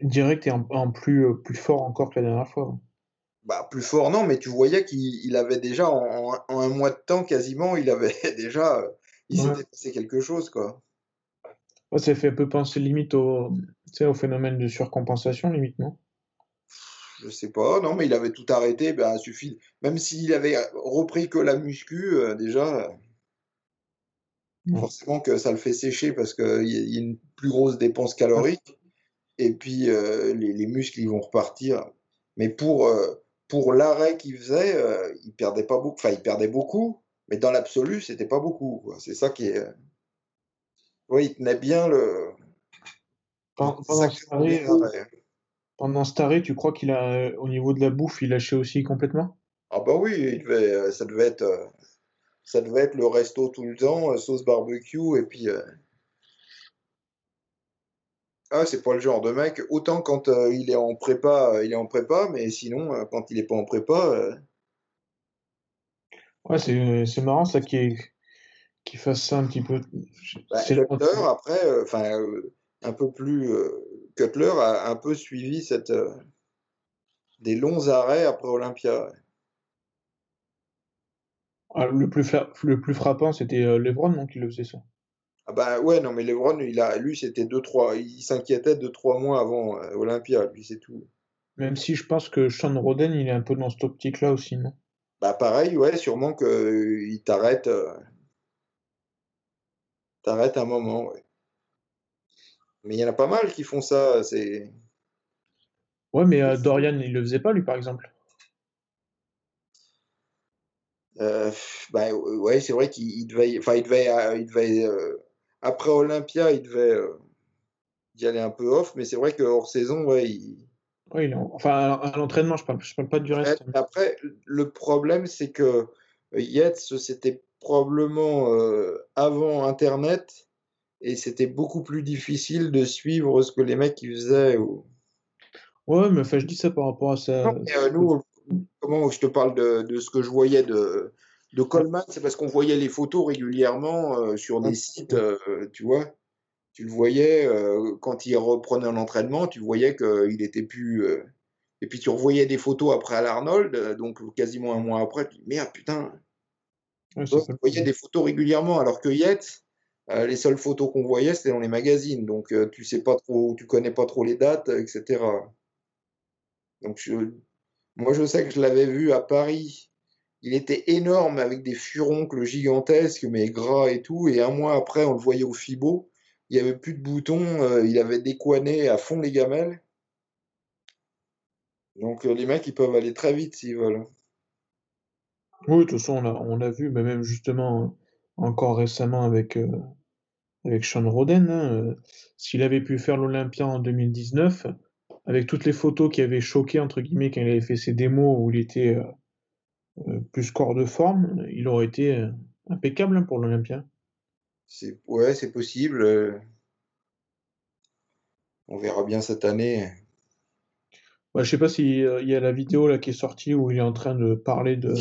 Direct et en, en plus, euh, plus fort encore que la dernière fois. ouais. Bah, plus fort, non, mais tu voyais qu'il il avait déjà, en, en- en un mois de temps quasiment, il avait [laughs] déjà, euh, il Ouais. s'était passé quelque chose, quoi. Ouais, ça fait un peu penser limite au, tu sais, au phénomène de surcompensation, limite, non? Je sais pas, non, mais il avait tout arrêté, ben, suffit. Même s'il avait repris que la muscu, euh, déjà, forcément que ça le fait sécher parce qu'il y, y a une plus grosse dépense calorique. Et puis, euh, les, les muscles, ils vont repartir. Mais pour, euh, pour l'arrêt qu'il faisait, il perdait pas beaucoup. Enfin, il perdait beaucoup, mais dans l'absolu, c'était pas beaucoup. C'est ça qui est. Ouais, il tenait bien le. Pendant qui l'arrêt. pendant tu crois qu'il a, euh, au niveau de la bouffe, il lâchait aussi complètement? Ah bah oui, il devait, euh, ça devait être, euh, ça devait être le resto tout le temps, sauce barbecue et puis. euh, Ah, c'est pas le genre de mec. Autant quand euh, il est en prépa, il est en prépa, mais sinon, quand il est pas en prépa, euh, Ouais, c'est, c'est marrant ça qu'il qu'il fasse ça un petit peu. bah, C'est le- Cutler après, enfin, euh, un peu plus, euh, Cutler a un peu suivi cette euh, des longs arrêts après Olympia. Ah, le plus, le plus frappant, c'était euh, LeBron, non, qui le faisait ça? Ah bah ouais, non mais LeBron, il a, lui, c'était deux trois, il s'inquiétait deux trois mois avant Olympia, lui c'est tout. Même si je pense que Sean Roden, il est un peu dans cette optique-là aussi, non? Bah pareil, ouais, sûrement que euh, t'arrête, euh, t'arrête un moment, ouais. Mais il y en a pas mal qui font ça, c'est. Ouais, mais euh, Dorian, il le faisait pas, lui, par exemple. euh, bah ouais, c'est vrai qu'il il devait, enfin il devait, euh, il devait euh, après Olympia, il devait y aller un peu off, mais c'est vrai que hors saison, ouais, il. En- Enfin, à, l'entraînement, je parle, je parle pas du reste. Après, le problème, c'est que Yates, c'était probablement avant Internet et c'était beaucoup plus difficile de suivre ce que les mecs ils faisaient. ou- Ouais, mais enfin, je dis ça par rapport à ça. Non, mais, euh, nous, comment je te parle de, de ce que je voyais de, de Coleman, c'est parce qu'on voyait les photos régulièrement euh, sur des sites, euh, tu vois. Tu le voyais euh, quand il reprenait un entraînement, tu voyais qu'il était plus. Et puis tu revoyais des photos après à l'Arnold, donc quasiment un mois après, tu dis merde, putain, Ouais, le voyais problème. des photos régulièrement, alors que Yates, euh, les seules photos qu'on voyait, c'était dans les magazines, donc euh, tu sais pas trop, tu connais pas trop les dates, etc. Donc moi, je sais que je l'avais vu à Paris. Il était énorme avec des furoncles gigantesques, mais gras et tout. Et un mois après, on le voyait au FIBO. Il n'y avait plus de boutons. euh, il avait décoiné à fond les gamelles. Donc les mecs, ils peuvent aller très vite s'ils veulent. Oui, de toute façon, on l'a vu, mais même justement, euh, encore récemment avec, avec Sean Roden, hein, euh, s'il avait pu faire l'Olympia en 2019, avec toutes les photos qui avaient choqué, entre guillemets, quand il avait fait ses démos où il était euh, euh, plus corps de forme, il aurait été euh, impeccable hein, pour l'Olympia. C'est ouais, c'est possible. euh, On verra bien cette année. Ouais, je sais pas si euh, il y a la vidéo là qui est sortie où il est en train de parler de.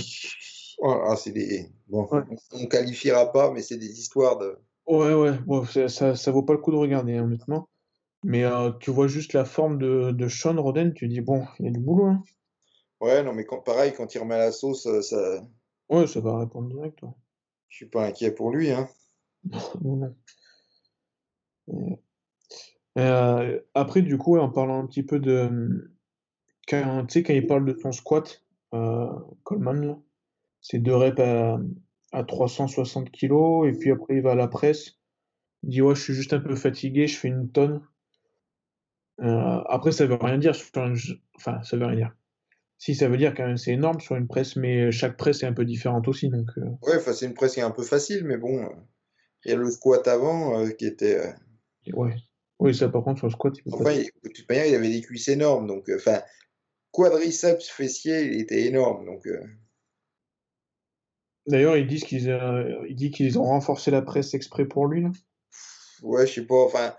Ah, c'est des bon, Ouais. on ne qualifiera pas, mais c'est des histoires de. Ouais, ouais, bon, ça, ça, ça vaut pas le coup de regarder, hein, honnêtement. Mais euh, tu vois juste la forme de, de Sean Roden, tu dis, bon, il y a du boulot, hein. Ouais, non, mais quand, pareil, quand il remet la sauce, euh, ça, Ouais, ça va répondre direct, ouais. je suis pas inquiet pour lui, hein. [laughs] Non, non. Euh, euh, après, du coup, en parlant un petit peu de. Quand, tu sais, quand il parle de son squat, euh, Coleman, là, c'est deux reps à, à 360 kilos, et puis après, il va à la presse. Il dit, ouais, je suis juste un peu fatigué, je fais une tonne. Euh, après, ça veut rien dire sur Enfin, ça veut rien dire. Si, ça veut dire quand même, c'est énorme sur une presse, mais chaque presse est un peu différente aussi, donc. euh, Ouais, c'est une presse qui est un peu facile, mais bon, il y a le squat avant euh, qui était. euh, ouais. Oui, ça, par contre, sur le squat, il. Enfin, il- de toute manière, il avait des cuisses énormes, donc, enfin, quadriceps fessier, il était énorme, donc. D'ailleurs, ils disent qu'ils euh, ont renforcé la presse exprès pour lui, là. Ouais, je sais pas, enfin,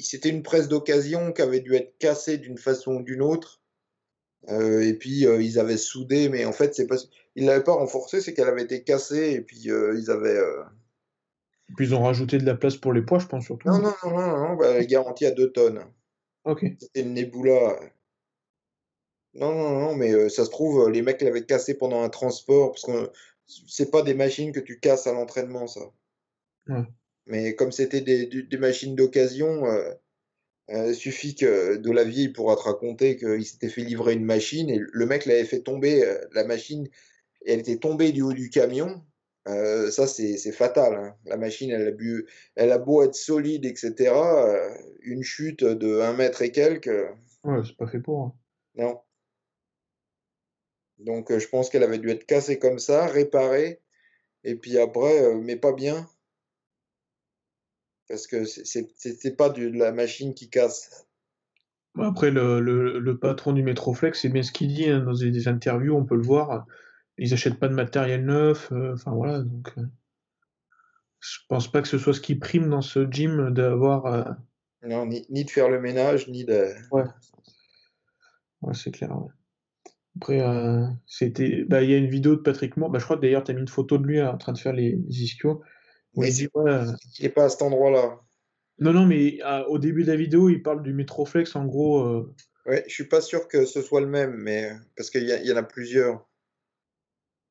c'était une presse d'occasion qui avait dû être cassée d'une façon ou d'une autre. Euh, et puis euh, ils avaient soudé, mais en fait, c'est pas, ils l'avaient pas renforcée, c'est qu'elle avait été cassée et puis euh, ils avaient. euh, Puis ils ont rajouté de la place pour les poids, je pense, surtout. Non, non, non, non, non, bah, elle est garantie à 2 tonnes. Ok. C'était une Nebula. Non, non, non, mais euh, ça se trouve, les mecs l'avaient cassée pendant un transport, parce que c'est pas des machines que tu casses à l'entraînement, ça. Ouais. Mais comme c'était des, machines d'occasion, euh, euh, suffit que de la vieille pourra te raconter qu'il s'était fait livrer une machine et le mec l'avait fait tomber, euh, la machine, et elle était tombée du haut du camion. Euh, ça, c'est fatal. hein. La machine, elle a, bu, elle a beau être solide, etc. une chute de 1 mètre et quelques, Ouais, c'est pas fait pour. hein. non. Donc, euh, je pense qu'elle avait dû être cassée comme ça, réparée, et puis après, euh, mais pas bien, parce que c'était pas de la machine qui casse. Après, le, le, le patron du Metroflex, c'est bien ce qu'il dit hein, dans des, interviews, on peut le voir. Ils achètent pas de matériel neuf. euh, Enfin, voilà. Donc, euh, je pense pas que ce soit ce qui prime dans ce gym d'avoir. euh, Non, ni, ni de faire le ménage, ni de. Ouais. Ouais, c'est clair. ouais. Après, euh, c'était. Bah, il y a une vidéo de Patrick Moore. Bah, je crois que d'ailleurs, tu as mis une photo de lui hein, en train de faire les ischios. Où Mais il euh, Il n'est pas à cet endroit-là. Non, non, mais euh, au début de la vidéo, il parle du Metroflex. En gros, euh, Ouais, je suis pas sûr que ce soit le même, mais parce qu'il y, en a plusieurs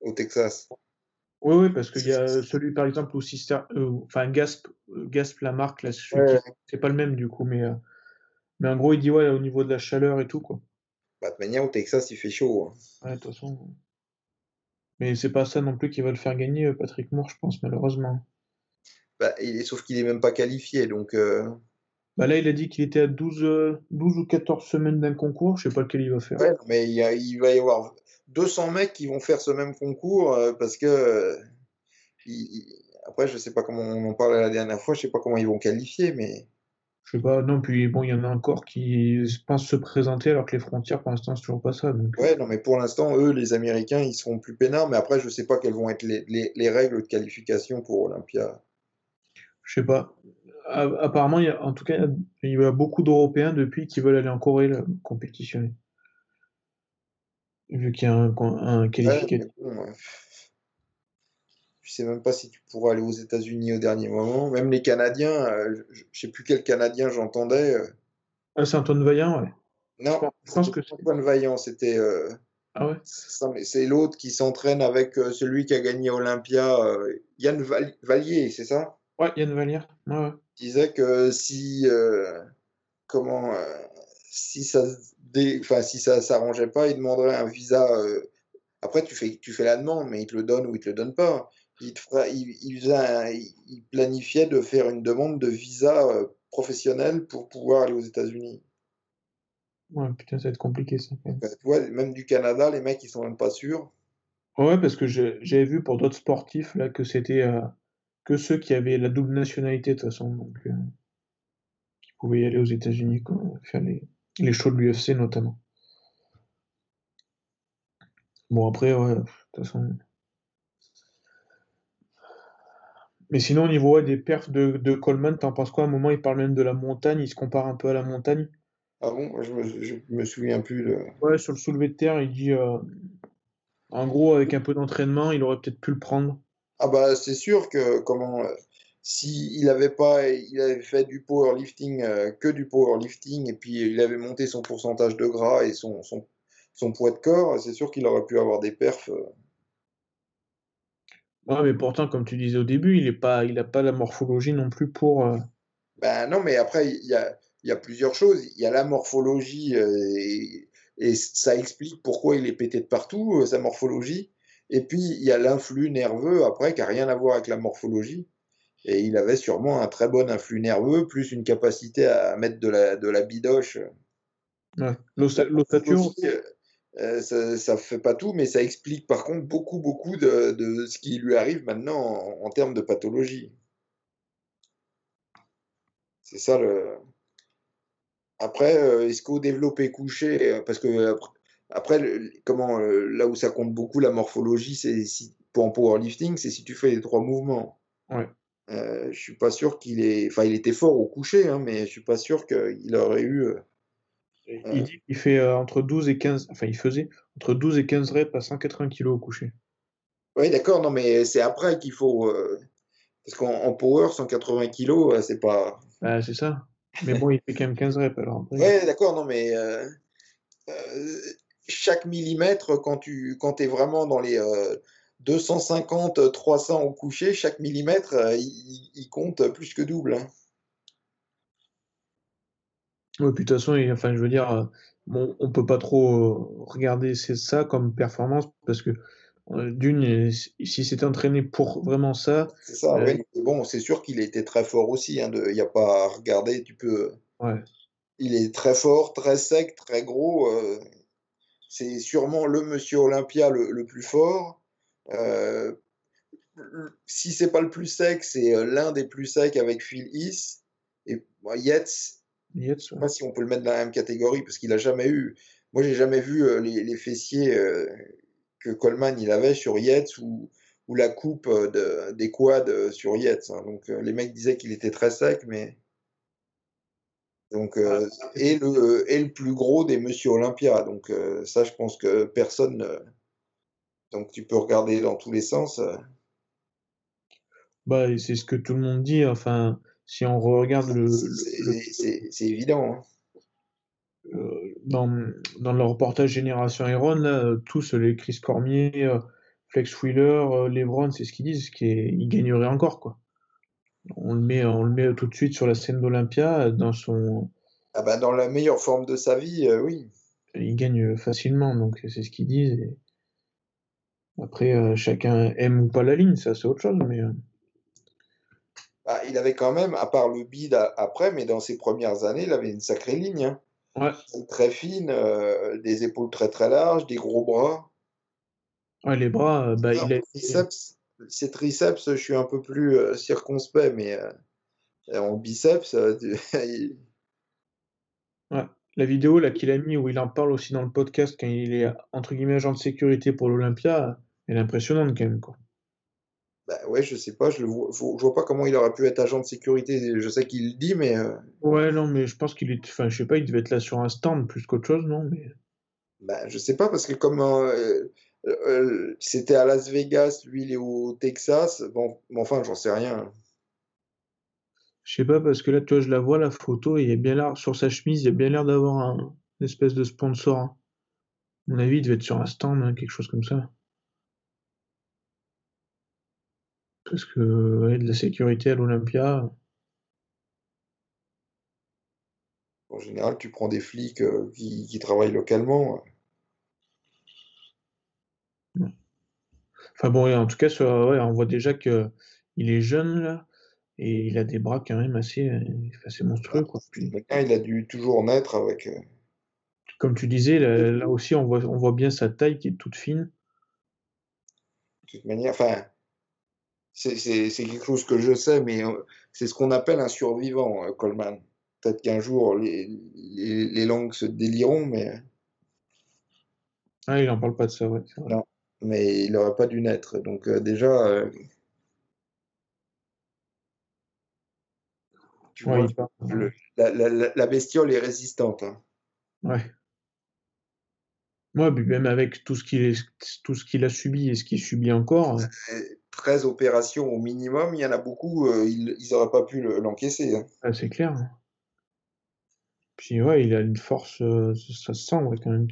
au Texas. Oui, oui, parce qu'il y a celui, par exemple, où Sister, enfin Gasp, Gasp, la marque, là, Ouais. c'est pas le même du coup, mais, mais en gros, il dit ouais, au niveau de la chaleur et tout, quoi. Bah, de manière, au Texas, il fait chaud. hein. Ouais, de toute façon. Mais c'est pas ça non plus qui va le faire gagner, euh, Patrick Moore, je pense, malheureusement. Bah, il est, sauf qu'il est même pas qualifié, donc euh, Bah là, il a dit qu'il était à 12, euh, 12 ou 14 semaines d'un concours, je sais pas lequel il va faire. ouais, mais il, y a- il va y avoir 200 mecs qui vont faire ce même concours euh, parce que euh, il- il- après, je sais pas comment on en parlait la dernière fois, je sais pas comment ils vont qualifier, mais Je sais pas, non, puis bon, il y en a encore qui pensent se présenter alors que les frontières, pour l'instant, c'est toujours pas ça. Donc, ouais, non, mais pour l'instant, eux, les Américains, ils seront plus peinards, mais après, je sais pas quelles vont être les, les- les règles de qualification pour Olympia. je sais pas. Apparemment, il y a, en tout cas, il y a beaucoup d'Européens depuis qui veulent aller en Corée là, compétitionner. Vu qu'il y a un, un qualificatif. Tu sais même pas si tu pourras aller aux États-Unis au dernier moment. Même les Canadiens, euh, je, je sais plus quel Canadien j'entendais. euh, Ah, c'est Antoine Vaillant, ouais. non, Je pense que Antoine Vaillant, c'était euh, Ah ouais c'est l'autre qui s'entraîne avec euh, celui qui a gagné Olympia, Yann Val- Vallier, c'est ça? Ouais, Yann. Ouais, ouais. disait que si comment si ça dé- enfin si ça s'arrangeait pas, il demanderait un visa. Après, tu fais tu fais la demande, mais il te le donne ou il te le donne pas. Il te fera- il, il faisait un- il- il planifiait de faire une demande de visa euh, professionnel pour pouvoir aller aux États-Unis. Ouais, putain, ça va être compliqué ça. même. Tu vois, même du Canada, les mecs ils sont même pas sûrs. Ouais, parce que j'avais vu pour d'autres sportifs là que c'était euh, que ceux qui avaient la double nationalité de toute façon, donc euh, qui pouvaient y aller aux États-Unis, faire les, les shows de l'UFC notamment. Bon, après, ouais, de toute façon. Mais sinon, au niveau ouais, des perfs de, de Coleman, t'en penses quoi? À un moment, il parle même de la montagne, il se compare un peu à la montagne. Ah bon, je me, je me souviens plus de. Ouais, sur le soulevé de terre, il dit euh, en gros, avec un peu d'entraînement, il aurait peut-être pu le prendre. Ah bah c'est sûr que comment euh, si il avait pas il avait fait du powerlifting euh, que du powerlifting et puis il avait monté son pourcentage de gras et son son, son poids de corps, c'est sûr qu'il aurait pu avoir des perfs. Ouais, mais pourtant, comme tu disais au début, il est pas, il a pas la morphologie non plus pour. euh, Ben non, mais après il y a il y a plusieurs choses. Il y a la morphologie euh, et, et ça explique pourquoi il est pété de partout, euh, sa morphologie. Et puis il y a l'influx nerveux après qui a rien à voir avec la morphologie. Et il avait sûrement un très bon influx nerveux, plus une capacité à mettre de la, de la bidoche. ouais. L'ossa- L'ossature, euh, ça, ça fait pas tout, mais ça explique par contre beaucoup, beaucoup de, de ce qui lui arrive maintenant en, en termes de pathologie. C'est ça le. Après, euh, est-ce qu'au développé couché, euh, parce que après, après, le- comment, euh, là où ça compte beaucoup la morphologie, c'est si, pour en powerlifting, c'est si tu fais les trois mouvements. Ouais. Je suis pas sûr qu'il est, enfin, il était fort au coucher, hein, mais je suis pas sûr qu'il aurait eu. Il dit qu'il fait euh, entre 12 et 15, enfin, il faisait entre 12 et 15 reps à 180 kg au coucher. Oui, d'accord, non, mais c'est après qu'il faut. euh, Parce qu'en en power, 180 kilos, euh, c'est pas. Bah, c'est ça. Mais bon, il fait quand même 15 reps alors. après. Ouais, d'accord, non, mais euh, euh, chaque millimètre, quand tu quand es vraiment dans les euh, 250, 300 au coucher, chaque millimètre, euh, il, il compte plus que double. hein. Ouais, puis de toute façon, il- enfin, je veux dire, euh, bon, on peut pas trop euh, regarder c'est ça comme performance parce que euh, d'une, euh, si c'était entraîné pour vraiment ça, C'est ça, Euh. Bon, c'est sûr qu'il était très fort aussi. Il n'y a pas à regarder. Tu peux. ouais. Il est très fort, très sec, très gros. euh, c'est sûrement le monsieur Olympia le, le plus fort. Euh, si c'est pas le plus sec, c'est euh, l'un des plus secs avec Phil Heath. Et moi, Yates, Yates, je sais pas si on peut le mettre dans la même catégorie parce qu'il a jamais eu. Moi, j'ai jamais vu euh, les, les fessiers euh, que Coleman il avait sur Yates ou, ou la coupe euh, de, des quads sur Yates. hein. Donc, les mecs disaient qu'il était très sec, mais. Donc, euh, et, le, et le plus gros des Monsieur Olympia. Donc, euh, ça, je pense que personne. euh, donc, tu peux regarder dans tous les sens. Bah, c'est ce que tout le monde dit. Enfin, si on regarde le, le- C'est évident. hein. euh, dans, dans le reportage Génération Iron, là, tous les Chris Cormier, euh, Flex Wheeler, euh, LeBron, c'est ce qu'ils disent, qu'ils gagneraient encore, quoi. On le met, on le met tout de suite sur la scène d'Olympia, dans son, Ah bah, dans la meilleure forme de sa vie, euh, oui. il gagne facilement, donc c'est ce qu'ils disent. et Après, euh, chacun aime ou pas la ligne, ça c'est autre chose, mais Bah, il avait quand même, à part le bide a- après, mais dans ses premières années, il avait une sacrée ligne. hein. ouais, Très fine, euh, des épaules très très larges, des gros bras. ouais, les bras, euh, bah, Alors, il a triceps, ses triceps, je suis un peu plus euh, circonspect, mais euh, en biceps, il- [laughs] Ouais. La vidéo là qu'il a mis où il en parle aussi dans le podcast quand il est entre guillemets agent de sécurité pour l'Olympia, elle est impressionnante quand même quoi. Bah ouais, je sais pas, je le vois, je vois pas comment il aurait pu être agent de sécurité. Je sais qu'il le dit, mais euh, Ouais non mais je pense qu'il est, enfin je sais pas, il devait être là sur un stand plus qu'autre chose non mais bah, je sais pas parce que comme euh, euh, c'était à Las Vegas, lui il est au Texas. Bon, mais enfin, j'en sais rien. Je sais pas, parce que là, tu vois, je la vois, la photo, et il y a bien l'air, sur sa chemise, il y a bien l'air d'avoir un une espèce de sponsor. hein. À mon avis, il devait être sur un stand, hein, quelque chose comme ça. Parce que, de la sécurité à l'Olympia, En général, tu prends des flics euh, qui, qui travaillent localement. Enfin bon, en tout cas, sur- ouais, on voit déjà que il est jeune là, et il a des bras quand même assez, euh, assez monstrueux, quoi. Puis, Maintenant, il a dû toujours naître avec. euh, comme tu disais, là, là aussi, on voit, on voit bien sa taille qui est toute fine. de toute manière, enfin, c'est quelque chose que je sais, mais euh, c'est ce qu'on appelle un survivant, euh, Coleman. Peut-être qu'un jour, les, les, les langues se délieront, mais, Ah, il en parle pas de ça, ouais. non, mais il n'aurait pas dû naître. Donc, euh, déjà, euh, tu Ouais, vois, le- la, la- la- la bestiole est résistante. hein. ouais. Ouais, puis même avec tout ce qu'il a subi et ce qu'il subit encore, Et 13 opérations au minimum, il y en a beaucoup, euh, ils n'auraient pas pu le- l'encaisser. hein. ah, c'est clair. hein. Puis ouais, il a une force, euh, ça se sent ouais, quand même.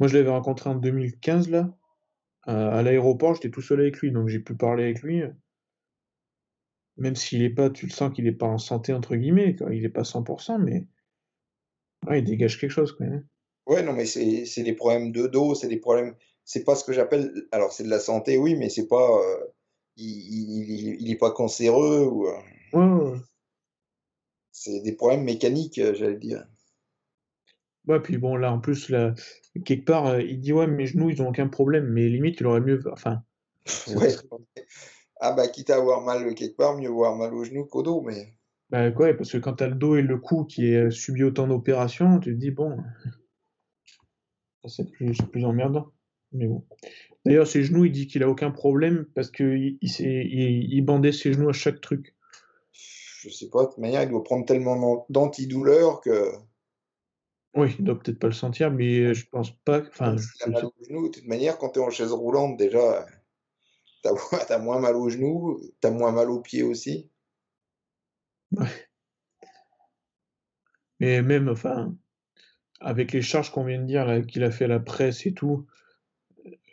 Moi, je l'avais rencontré en 2015 là, à, à l'aéroport, j'étais tout seul avec lui, donc j'ai pu parler avec lui. Même s'il est pas, tu le sens qu'il est pas en santé entre guillemets, quoi. Il est pas 100%, mais ouais, il dégage quelque chose quand même. Ouais, non, mais c'est c'est des problèmes de dos, c'est des problèmes. C'est pas ce que j'appelle. Alors, c'est de la santé, oui, mais c'est pas. euh, il, il, il- il est pas cancéreux ou. euh, Ouais, ouais, ouais. c'est des problèmes mécaniques, euh, j'allais dire. Ouais, puis bon, là en plus, là, quelque part, euh, il dit ouais, mes genoux ils ont aucun problème, mais limite, il aurait mieux. Enfin, [laughs] Ouais. Ah, bah, quitte à avoir mal quelque part, mieux avoir mal au genou qu'au dos, mais. bah, quoi, parce que quand t'as le dos et le cou qui est subi autant d'opérations, tu te dis bon, c'est plus, c'est plus emmerdant. Mais bon. D'ailleurs, ses genoux, il dit qu'il a aucun problème parce que il, bandait ses genoux à chaque truc. Je sais pas, de toute manière, il doit prendre tellement d'an- d'antidouleurs que. Oui, il doit peut-être pas le sentir, mais je pense pas. Enfin, je mal au genou, de toute manière, quand tu es en chaise roulante, déjà, t'as [laughs] as moins mal au genou, t'as moins mal aux pieds aussi. Mais même, enfin, avec les charges qu'on vient de dire qu'il a fait à la presse et tout,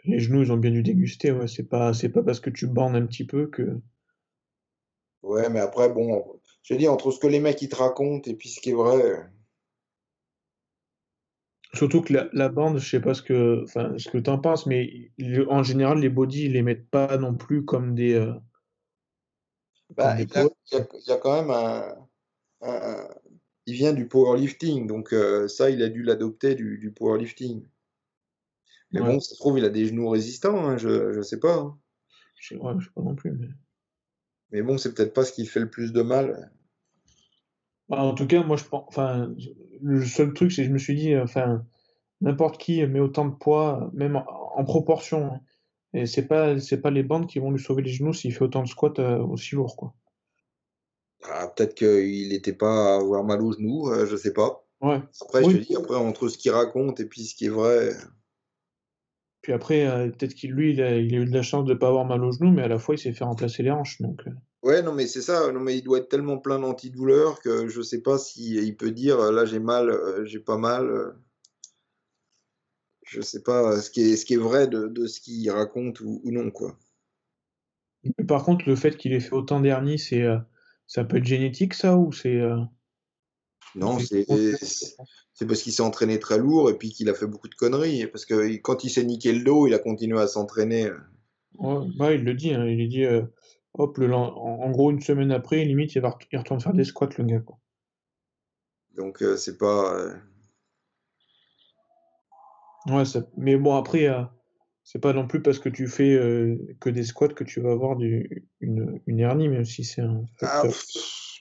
les genoux, ils ont bien dû déguster. Ouais, c'est pas, c'est pas parce que tu bandes un petit peu que. Ouais, mais après, bon, je dis, entre ce que les mecs ils te racontent et puis ce qui est vrai. euh, Surtout que la, la bande, je sais pas ce que, enfin, ce que t'en penses, mais en général, les bodies, ils les mettent pas non plus comme des. euh, Bah, il y a, y y quand même un, un- un- Il vient du powerlifting, donc euh, ça, il a dû l'adopter du, du powerlifting. Mais Ouais, bon, ça se trouve, il a des genoux résistants, hein, je, je sais pas. hein. je sais, ouais, je sais pas non plus. Mais... Mais bon, c'est peut-être pas ce qui fait le plus de mal. Bah, en tout cas, moi, je pense. Enfin, le seul truc, c'est que je me suis dit, euh, enfin, n'importe qui met autant de poids, même en, en proportion. hein. Et c'est pas, c'est pas les bandes qui vont lui sauver les genoux s'il fait autant de squats euh, aussi lourd, quoi. Ah, peut-être qu'il n'était pas à avoir mal aux genoux, euh, je sais pas. Ouais. Après, je te dis, après, entre ce qu'il raconte et puis ce qui est vrai. Puis après, euh, peut-être qu'il lui, il a, il a eu de la chance de pas avoir mal aux genoux, mais à la fois, il s'est fait remplacer les hanches. Donc, euh, Ouais, non, mais c'est ça. Non, mais il doit être tellement plein d'antidouleurs que je sais pas si il peut dire euh, là j'ai mal, euh, j'ai pas mal. euh. Je sais pas ce qui est, ce qui est vrai de, de ce qu'il raconte ou, ou non, quoi. Par contre, le fait qu'il ait fait autant d'hernie, c'est, ça peut être génétique, ça, ou c'est, Non, c'est parce qu'il s'est entraîné très lourd et puis qu'il a fait beaucoup de conneries. Parce que quand il s'est niqué le dos, il a continué à s'entraîner. Ouais, ouais, il le dit, hein, il dit, euh, hop, le, en, en gros, une semaine après, limite, il va, il retourne faire des squats, le gars, quoi. Donc euh, c'est pas. euh, Ouais, ça- mais bon, après, c'est pas non plus parce que tu fais que des squats que tu vas avoir du, une, une hernie, même si c'est un Ah, pff,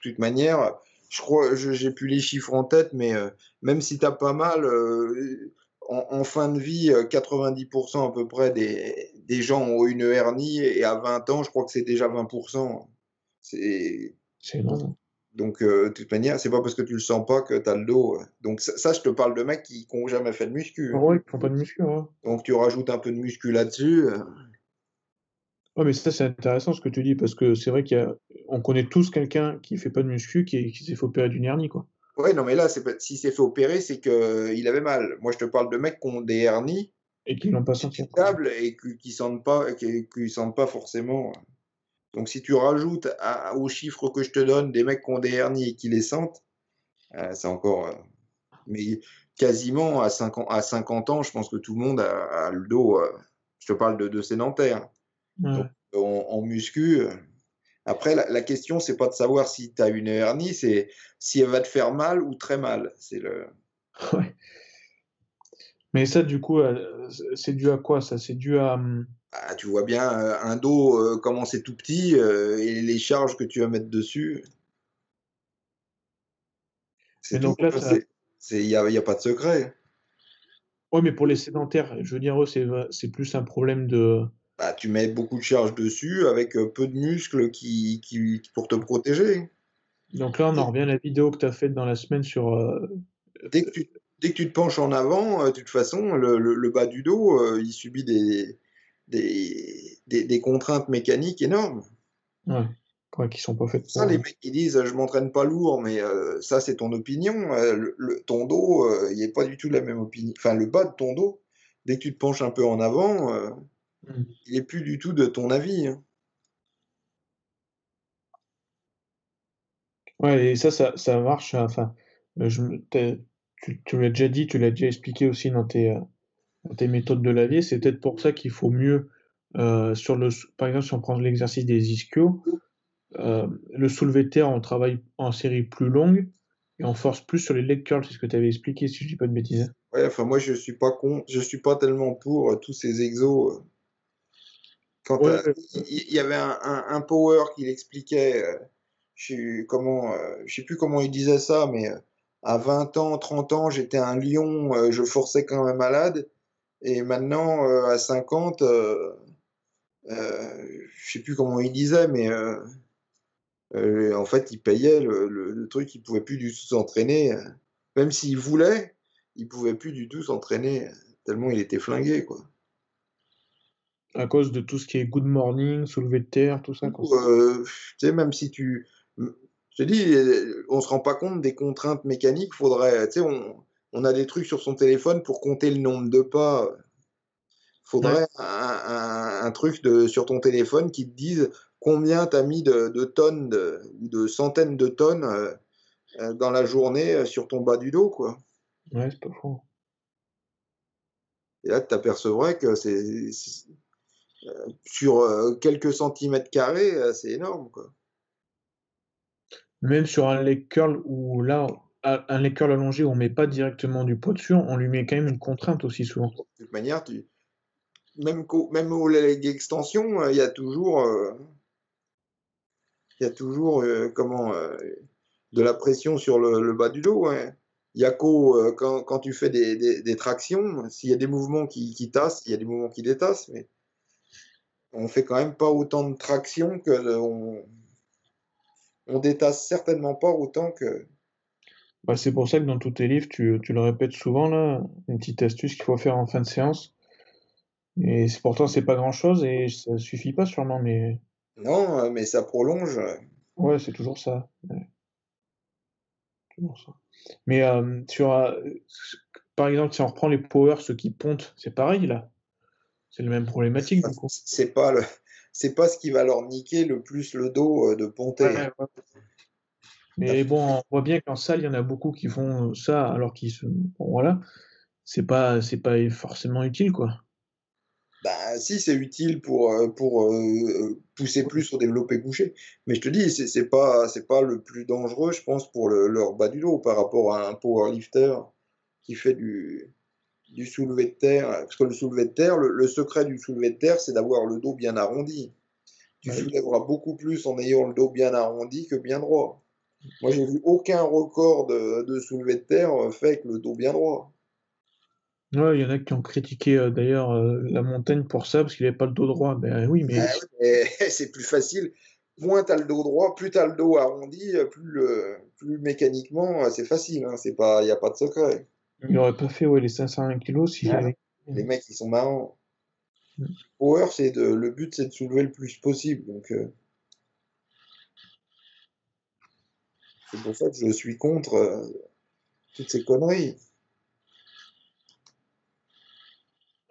de toute manière, je crois, j'ai plus les chiffres en tête, mais euh, même si t'as pas mal, euh, en, en fin de vie, euh, 90% à peu près des, des gens ont une hernie et à 20 ans, je crois que c'est déjà 20%. C'est énorme. Donc, euh, de toute manière, c'est pas parce que tu le sens pas que tu as le dos. euh. Donc, ça, ça, je te parle de mecs qui n'ont jamais fait de muscu. Ah hein. ouais, ils font pas de muscu. hein. Donc, tu rajoutes un peu de muscu là-dessus. euh. Ouais, mais ça, c'est intéressant ce que tu dis, parce que c'est vrai qu'il y a... on connaît tous quelqu'un qui fait pas de muscu, qui, qui s'est fait opérer d'une hernie, quoi. Ouais, non, mais là, c'est s'il s'est fait opérer, c'est qu'il avait mal. Moi, je te parle de mecs qui ont des hernies Et qui l'ont pas senti. et qui, qui sentent pas, qui, qui sentent pas forcément. Donc, si tu rajoutes à- aux chiffres que je te donne des mecs qui ont des hernies et qui les sentent, euh, c'est encore. euh, Mais quasiment à 50, à 50 ans, je pense que tout le monde a, a le dos. euh, Je te parle de, de sédentaires. Ouais. en, en muscu. Après, la, la question, c'est pas de savoir si tu as une hernie, c'est si elle va te faire mal ou très mal. C'est le. [laughs] Ouais. Mais ça, du coup, euh, c'est dû à quoi, ça? C'est dû à... Ah, tu vois bien euh, un dos, euh, comment c'est tout petit euh, et les charges que tu vas mettre dessus. C'est donc là, Il n'y a, a pas de secret. Ouais, mais pour les sédentaires, je veux dire, c'est plus un problème de... Bah, tu mets beaucoup de charges dessus avec euh, peu de muscles qui, pour te protéger. Donc là, on en revient à la vidéo que tu as faite dans la semaine sur... euh, Dès que tu, dès que tu te penches en avant, euh, de toute façon, le, le- le bas du dos, euh, il subit des, des, des, des contraintes mécaniques énormes. Ouais, ouais, qui sont pas faites Ça, les mecs qui disent je m'entraîne pas lourd, mais euh, ça, c'est ton opinion. le, le- ton dos, il n'est pas du tout la même opinion. Enfin, le bas de ton dos, dès que tu te penches un peu en avant, euh, Mm. il est plus du tout de ton avis. hein. Ouais, et ça, ça, ça marche. Enfin, euh, je, me- t'as- tu, tu l'as déjà dit, tu l'as déjà expliqué aussi dans tes, euh, dans tes méthodes de lavier. C'est peut-être pour ça qu'il faut mieux, euh, sur le, sou- par exemple, si on prend l'exercice des ischios, euh, le soulevé de terre, on travaille en série plus longue et on force plus sur les leg curls. C'est ce que tu avais expliqué, si je dis pas de bêtises. Ouais, enfin, moi, je suis pas con, je suis pas tellement pour euh, tous ces exos. euh. Quand Ouais, t'as- il y avait un, un, un power qui l'expliquait, euh, je sais comment, euh, je sais plus comment il disait ça, mais euh, à 20 ans, 30 ans, j'étais un lion, euh, je forçais quand même malade, et maintenant, euh, à 50, euh, euh, je sais plus comment il disait, mais euh, euh, en fait, il payait le, le, le truc, il pouvait plus du tout s'entraîner, euh. même s'il voulait, il pouvait plus du tout s'entraîner, tellement il était flingué, quoi. À cause de tout ce qui est good morning, soulevé de terre, tout ça. quoi. Euh, tu sais, même si tu. Je te dis, on se rend pas compte des contraintes mécaniques. Faudrait, tu sais, on, on a des trucs sur son téléphone pour compter le nombre de pas. Faudrait un, un- un truc de, sur ton téléphone qui te dise combien tu as mis de, de tonnes de- ou de centaines de tonnes euh, euh, dans la journée sur ton bas du dos, quoi. Ouais, c'est pas faux. Et là, tu t'apercevrais que c'est sur euh, quelques centimètres carrés, euh, c'est énorme, quoi. Même sur un leg curl où là, un leg curl allongé où on met pas directement du poids dessus, on lui met quand même une contrainte aussi souvent. De toute manière, tu... même, qu'au- même aux leg extensions, euh, il y a toujours, euh, il y a toujours euh, comment, euh, de la pression sur le, le bas du dos. hein. Il y a qu'au, euh, quand, quand tu fais des, des- des tractions, s'il y a des mouvements qui, qui tassent, il y a des mouvements qui détassent, mais on fait quand même pas autant de traction que le- on, on détasse certainement pas autant que. Bah, c'est pour ça que dans tous tes livres, tu, tu le répètes souvent là, une petite astuce qu'il faut faire en fin de séance. Et pourtant, c'est pas grand-chose et ça suffit pas sûrement, mais Non, euh, mais ça prolonge. ouais, c'est toujours ça. ouais. Toujours ça. Mais euh, sur, euh, par exemple, si on reprend les powers, ceux qui pontent, c'est pareil là. C'est la même problématique du coup. C'est pas le, c'est pas ce qui va leur niquer le plus le dos euh, de ponter. Ouais, ouais. Mais bon, on voit bien qu'en salle, il y en a beaucoup qui font ça alors qu'ils se. Bon, voilà. C'est pas, c'est pas forcément utile, quoi. Bah, si, c'est utile pour, euh, pour euh, pousser plus au développé couché. Mais je te dis, c'est c'est pas, c'est pas le plus dangereux, je pense, pour le- leur bas du dos par rapport à un powerlifter qui fait du, du soulevé de terre. Parce que le soulevé de terre, le, le secret du soulevé de terre, c'est d'avoir le dos bien arrondi. Tu Ouais. soulèveras beaucoup plus en ayant le dos bien arrondi que bien droit. Moi, j'ai vu aucun record de, de soulevé de terre euh, fait avec le dos bien droit. Ouais, il y en a qui ont critiqué euh, d'ailleurs euh, la montagne pour ça, parce qu'il n'avait pas le dos droit. Ben oui, mais Ah oui, mais [laughs] c'est plus facile. moins tu as le dos droit, plus tu as le dos arrondi, plus, le, plus mécaniquement c'est facile. Hein, c'est pas, il n'y a pas de secret. Il n'aurait pas fait ouais, les 501 kilos si j'avais. Les mecs, ils sont marrants. Mm. Power, c'est de, le but, c'est de soulever le plus possible. Donc, euh, c'est pour ça que je suis contre euh, toutes ces conneries.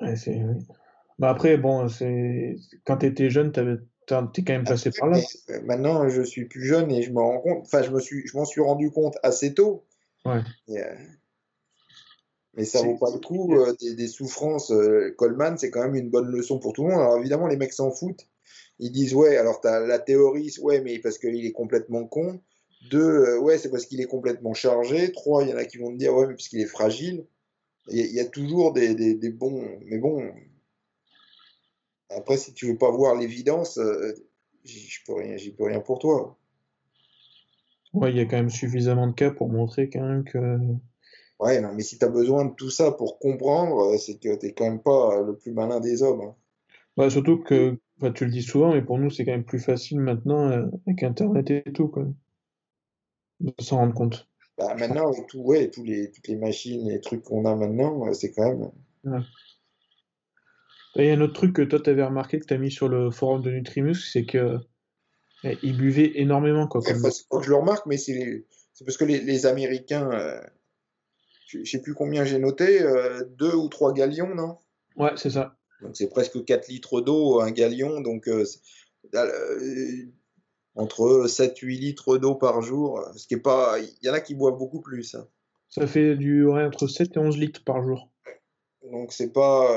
Ouais, c'est, bah après, bon, c'est quand tu étais jeune, tu es quand même passé par là. Euh, maintenant, je suis plus jeune et je m'en rends compte. Enfin, je me suis, je m'en suis rendu compte assez tôt. Ouais. Mais ça vaut pas le coup euh, des, souffrances. Euh, Coleman, c'est quand même une bonne leçon pour tout le monde. Alors évidemment, les mecs s'en foutent. Ils disent ouais, alors t'as la théorie, ouais, mais parce qu'il est complètement con. Deux, euh, ouais, c'est parce qu'il est complètement chargé. Trois, il y en a qui vont te dire ouais, mais parce qu'il est fragile. Il y, a toujours des, des, des, bons. Mais bon. Après, si tu veux pas voir l'évidence, j'y peux rien, j'y peux rien pour toi. Ouais, il y a quand même suffisamment de cas pour montrer quand même que Ouais, non, mais si tu as besoin de tout ça pour comprendre, euh, c'est que tu quand même pas euh, le plus malin des hommes. Hein. Ouais, surtout que, tu le dis souvent, mais pour nous, c'est quand même plus facile maintenant euh, avec Internet et tout, quoi, de s'en rendre compte. Bah, maintenant, avec tout, ouais, tous les, toutes les machines et les trucs qu'on a maintenant, c'est quand même. Il y a un autre truc que toi, tu avais remarqué, que tu as mis sur le forum de Nutrimus, c'est que eh, ils buvaient énormément. Quoi, comme... je le remarque, mais c'est parce que les, les Américains, je sais plus combien j'ai noté, euh, deux ou trois galions, non? Ouais, c'est ça. Donc c'est presque 4 litres d'eau, un galion, donc euh, euh, entre 7-8 litres d'eau par jour, ce qui est pas... Il y en a qui boivent beaucoup plus. Hein. Ça fait du entre 7 et 11 litres par jour. Donc c'est pas...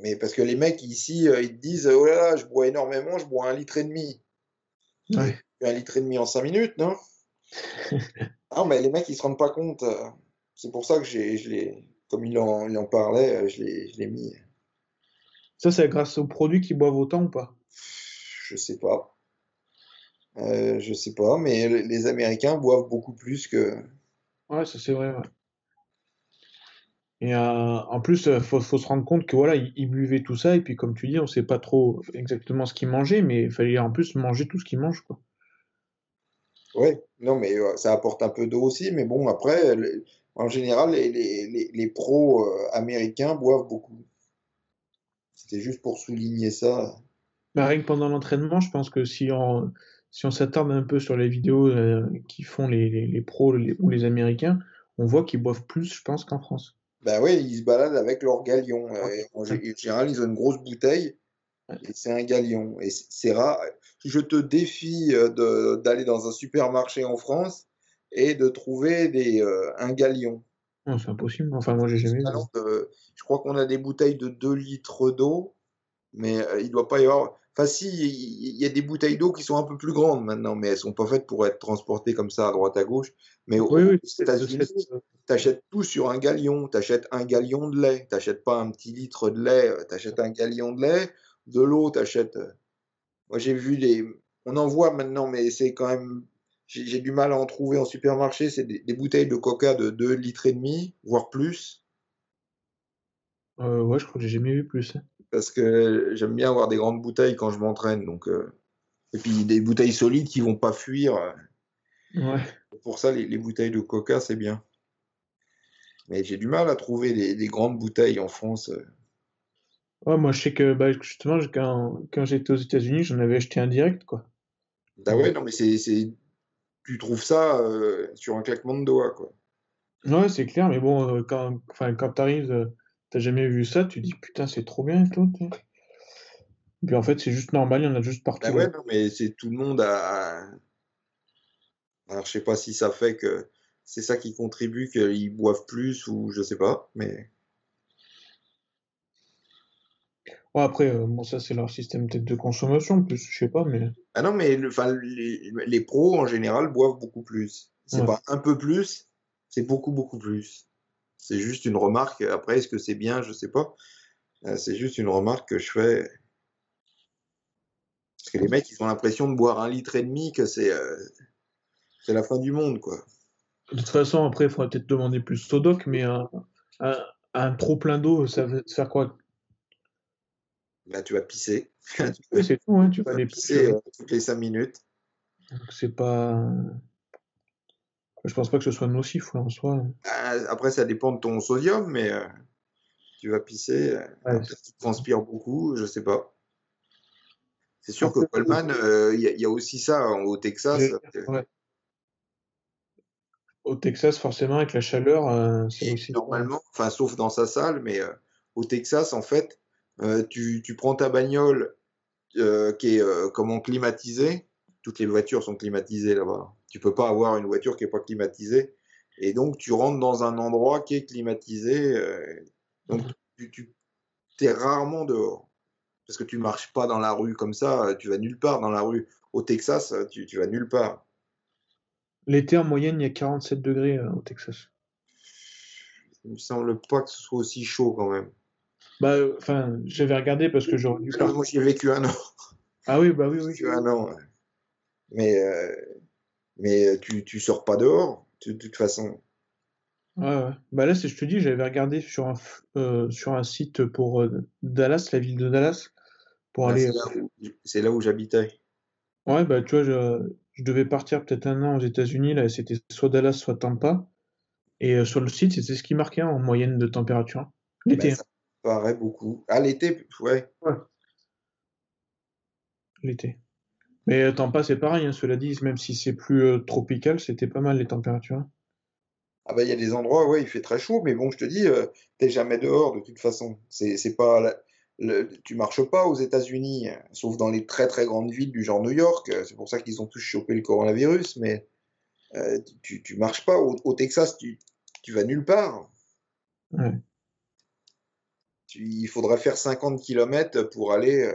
Mais parce que les mecs ici, ils te disent, oh là là, je bois énormément, je bois un litre et demi. Ouais. Un litre et demi en 5 minutes, non? Non, [laughs] mais les mecs, ils se rendent pas compte. C'est pour ça que j'ai, je l'ai, comme il en, il en parlait, euh, je l'ai, je l'ai mis. Ça, c'est grâce aux produits qui boivent autant ou pas? Je sais pas. Euh, je sais pas, mais les Américains boivent beaucoup plus que. Ouais, ça c'est vrai. Ouais. Et euh, en plus, il faut, faut, se rendre compte que voilà, ils, buvaient tout ça, et puis comme tu dis, on sait pas trop exactement ce qu'ils mangeaient, mais il fallait en plus manger tout ce qu'ils mangent, quoi. Ouais, non, mais ça apporte un peu d'eau aussi, mais bon, après, en général, les, les, les, pros euh, américains boivent beaucoup. C'était juste pour souligner ça. Bah, rien que pendant l'entraînement, je pense que si on, si on s'attarde un peu sur les vidéos euh, qui font les, les pros ou les Américains, on voit qu'ils boivent plus, je pense, qu'en France. Ben oui, ils se baladent avec leur galion. Euh, en général, ils ont une grosse bouteille et c'est un galion. Et c'est rare. Je te défie d'aller dans un supermarché en France et de trouver des, euh, un galion. c'est impossible. Enfin, moi, j'ai jamais vu. je crois qu'on a des bouteilles de 2 litres d'eau, mais euh, il doit pas y avoir. Enfin, si, il y a des bouteilles d'eau qui sont un peu plus grandes maintenant, mais elles sont pas faites pour être transportées comme ça à droite à gauche. Mais oui, oui, tu achètes tout sur un galion. Tu achètes un galion de lait. Tu n'achètes pas un petit litre de lait. Tu achètes un galion de lait. De l'eau, tu achètes. Euh, moi, j'ai vu des. On en voit maintenant, mais c'est quand même j'ai du mal à en trouver en supermarché, c'est des, bouteilles de coca de 2 litres et demi, voire plus. Euh, ouais, je crois que j'ai jamais vu plus. Parce que j'aime bien avoir des grandes bouteilles quand je m'entraîne, donc euh, et puis des bouteilles solides qui vont pas fuir. Ouais. Pour ça, les, bouteilles de coca, c'est bien. Mais j'ai du mal à trouver des, grandes bouteilles en France. Euh. Ouais, moi je sais que bah, justement quand, quand j'étais aux États-Unis, j'en avais acheté un direct quoi. Ah ouais, non mais c'est tu trouves ça euh, sur un claquement de doigts, quoi. Ouais, c'est clair, mais bon, euh, quand, quand t'arrives, euh, t'as jamais vu ça, tu dis putain, c'est trop bien et tout. Puis en fait, c'est juste normal, il y en a juste partout. Bah ouais, non, mais c'est tout le monde à. Alors, je sais pas si ça fait que c'est ça qui contribue qu'ils boivent plus ou je sais pas, mais. Après, euh, bon, ça, c'est leur système peut-être de consommation, plus, je sais pas, mais. Ah non, mais le, les, les, pros, en général, boivent beaucoup plus. C'est pas un peu plus, c'est beaucoup, beaucoup plus. C'est juste une remarque. Après, est-ce que c'est bien Je sais pas. Euh, c'est juste une remarque que je fais. Parce que les mecs, ils ont l'impression de boire un litre et demi, que c'est euh, c'est la fin du monde, quoi. De toute façon, après, il faudrait peut-être demander plus au doc, mais un, un, un trop plein d'eau, ça veut faire quoi? Là, tu vas pisser. [laughs] Oui, c'est tout, hein, tu vas vas aller pisser euh, toutes les 5 minutes. C'est pas. Je pense pas que ce soit nocif ouais, en soi. Ah, Après, ça dépend de ton sodium, mais euh, tu vas pisser. euh, Ouais, tu transpires beaucoup, je sais pas. C'est sûr que Après, Coleman, euh, il y, a- il y a aussi ça hein, au Texas. Euh, ouais. Au Texas, forcément, avec la chaleur, euh, c'est aussi. normalement, enfin, sauf dans sa salle, mais euh, au Texas, en fait, euh, tu, tu prends ta bagnole euh, qui est euh, comment climatisée. Toutes les voitures sont climatisées là-bas. Tu peux pas avoir une voiture qui est pas climatisée. Et donc, tu rentres dans un endroit qui est climatisé. donc, Mhm. tu, tu es rarement dehors. Parce que tu marches pas dans la rue comme ça. Tu vas nulle part dans la rue. Au Texas, tu, tu vas nulle part. L'été, en moyenne, il y a 47 degrés au Texas. Il me semble pas que ce soit aussi chaud quand même. Bah, euh, enfin, j'avais regardé parce que j'aurais dû Moi, j'y ai vécu un an. Ah oui, bah oui, oui. vécu un an. Mais, euh, mais tu, tu sors pas dehors, de, toute façon. Ouais, ouais. Bah là, c'est, je te dis, j'avais regardé sur un, euh, sur un site pour euh, Dallas, la ville de Dallas, pour Là, aller. c'est là où, j'habitais. Ouais, bah tu vois, je, je devais partir peut-être un an aux États-Unis, là, c'était soit Dallas, soit Tampa. Et euh, sur le site, c'était ce qui marquait en moyenne de température. hein. L'été, ça paraît beaucoup. À l'été, ouais. hein, l'été. Mais euh, Tampa, c'est pareil, hein, cela dit, même si c'est plus euh, tropical, c'était pas mal les températures. Ah ben, il y a des endroits, ouais, il fait très chaud, mais bon, je te dis, euh, t'es jamais dehors de toute façon. C'est, c'est pas la- le- tu marches pas aux États-Unis, hein, sauf dans les très très grandes villes du genre New York. C'est pour ça qu'ils ont tous chopé le coronavirus, mais euh, tu, tu marches pas. Au, au Texas, tu, tu vas nulle part. Ouais. Tu- il faudrait faire 50 km pour aller. euh,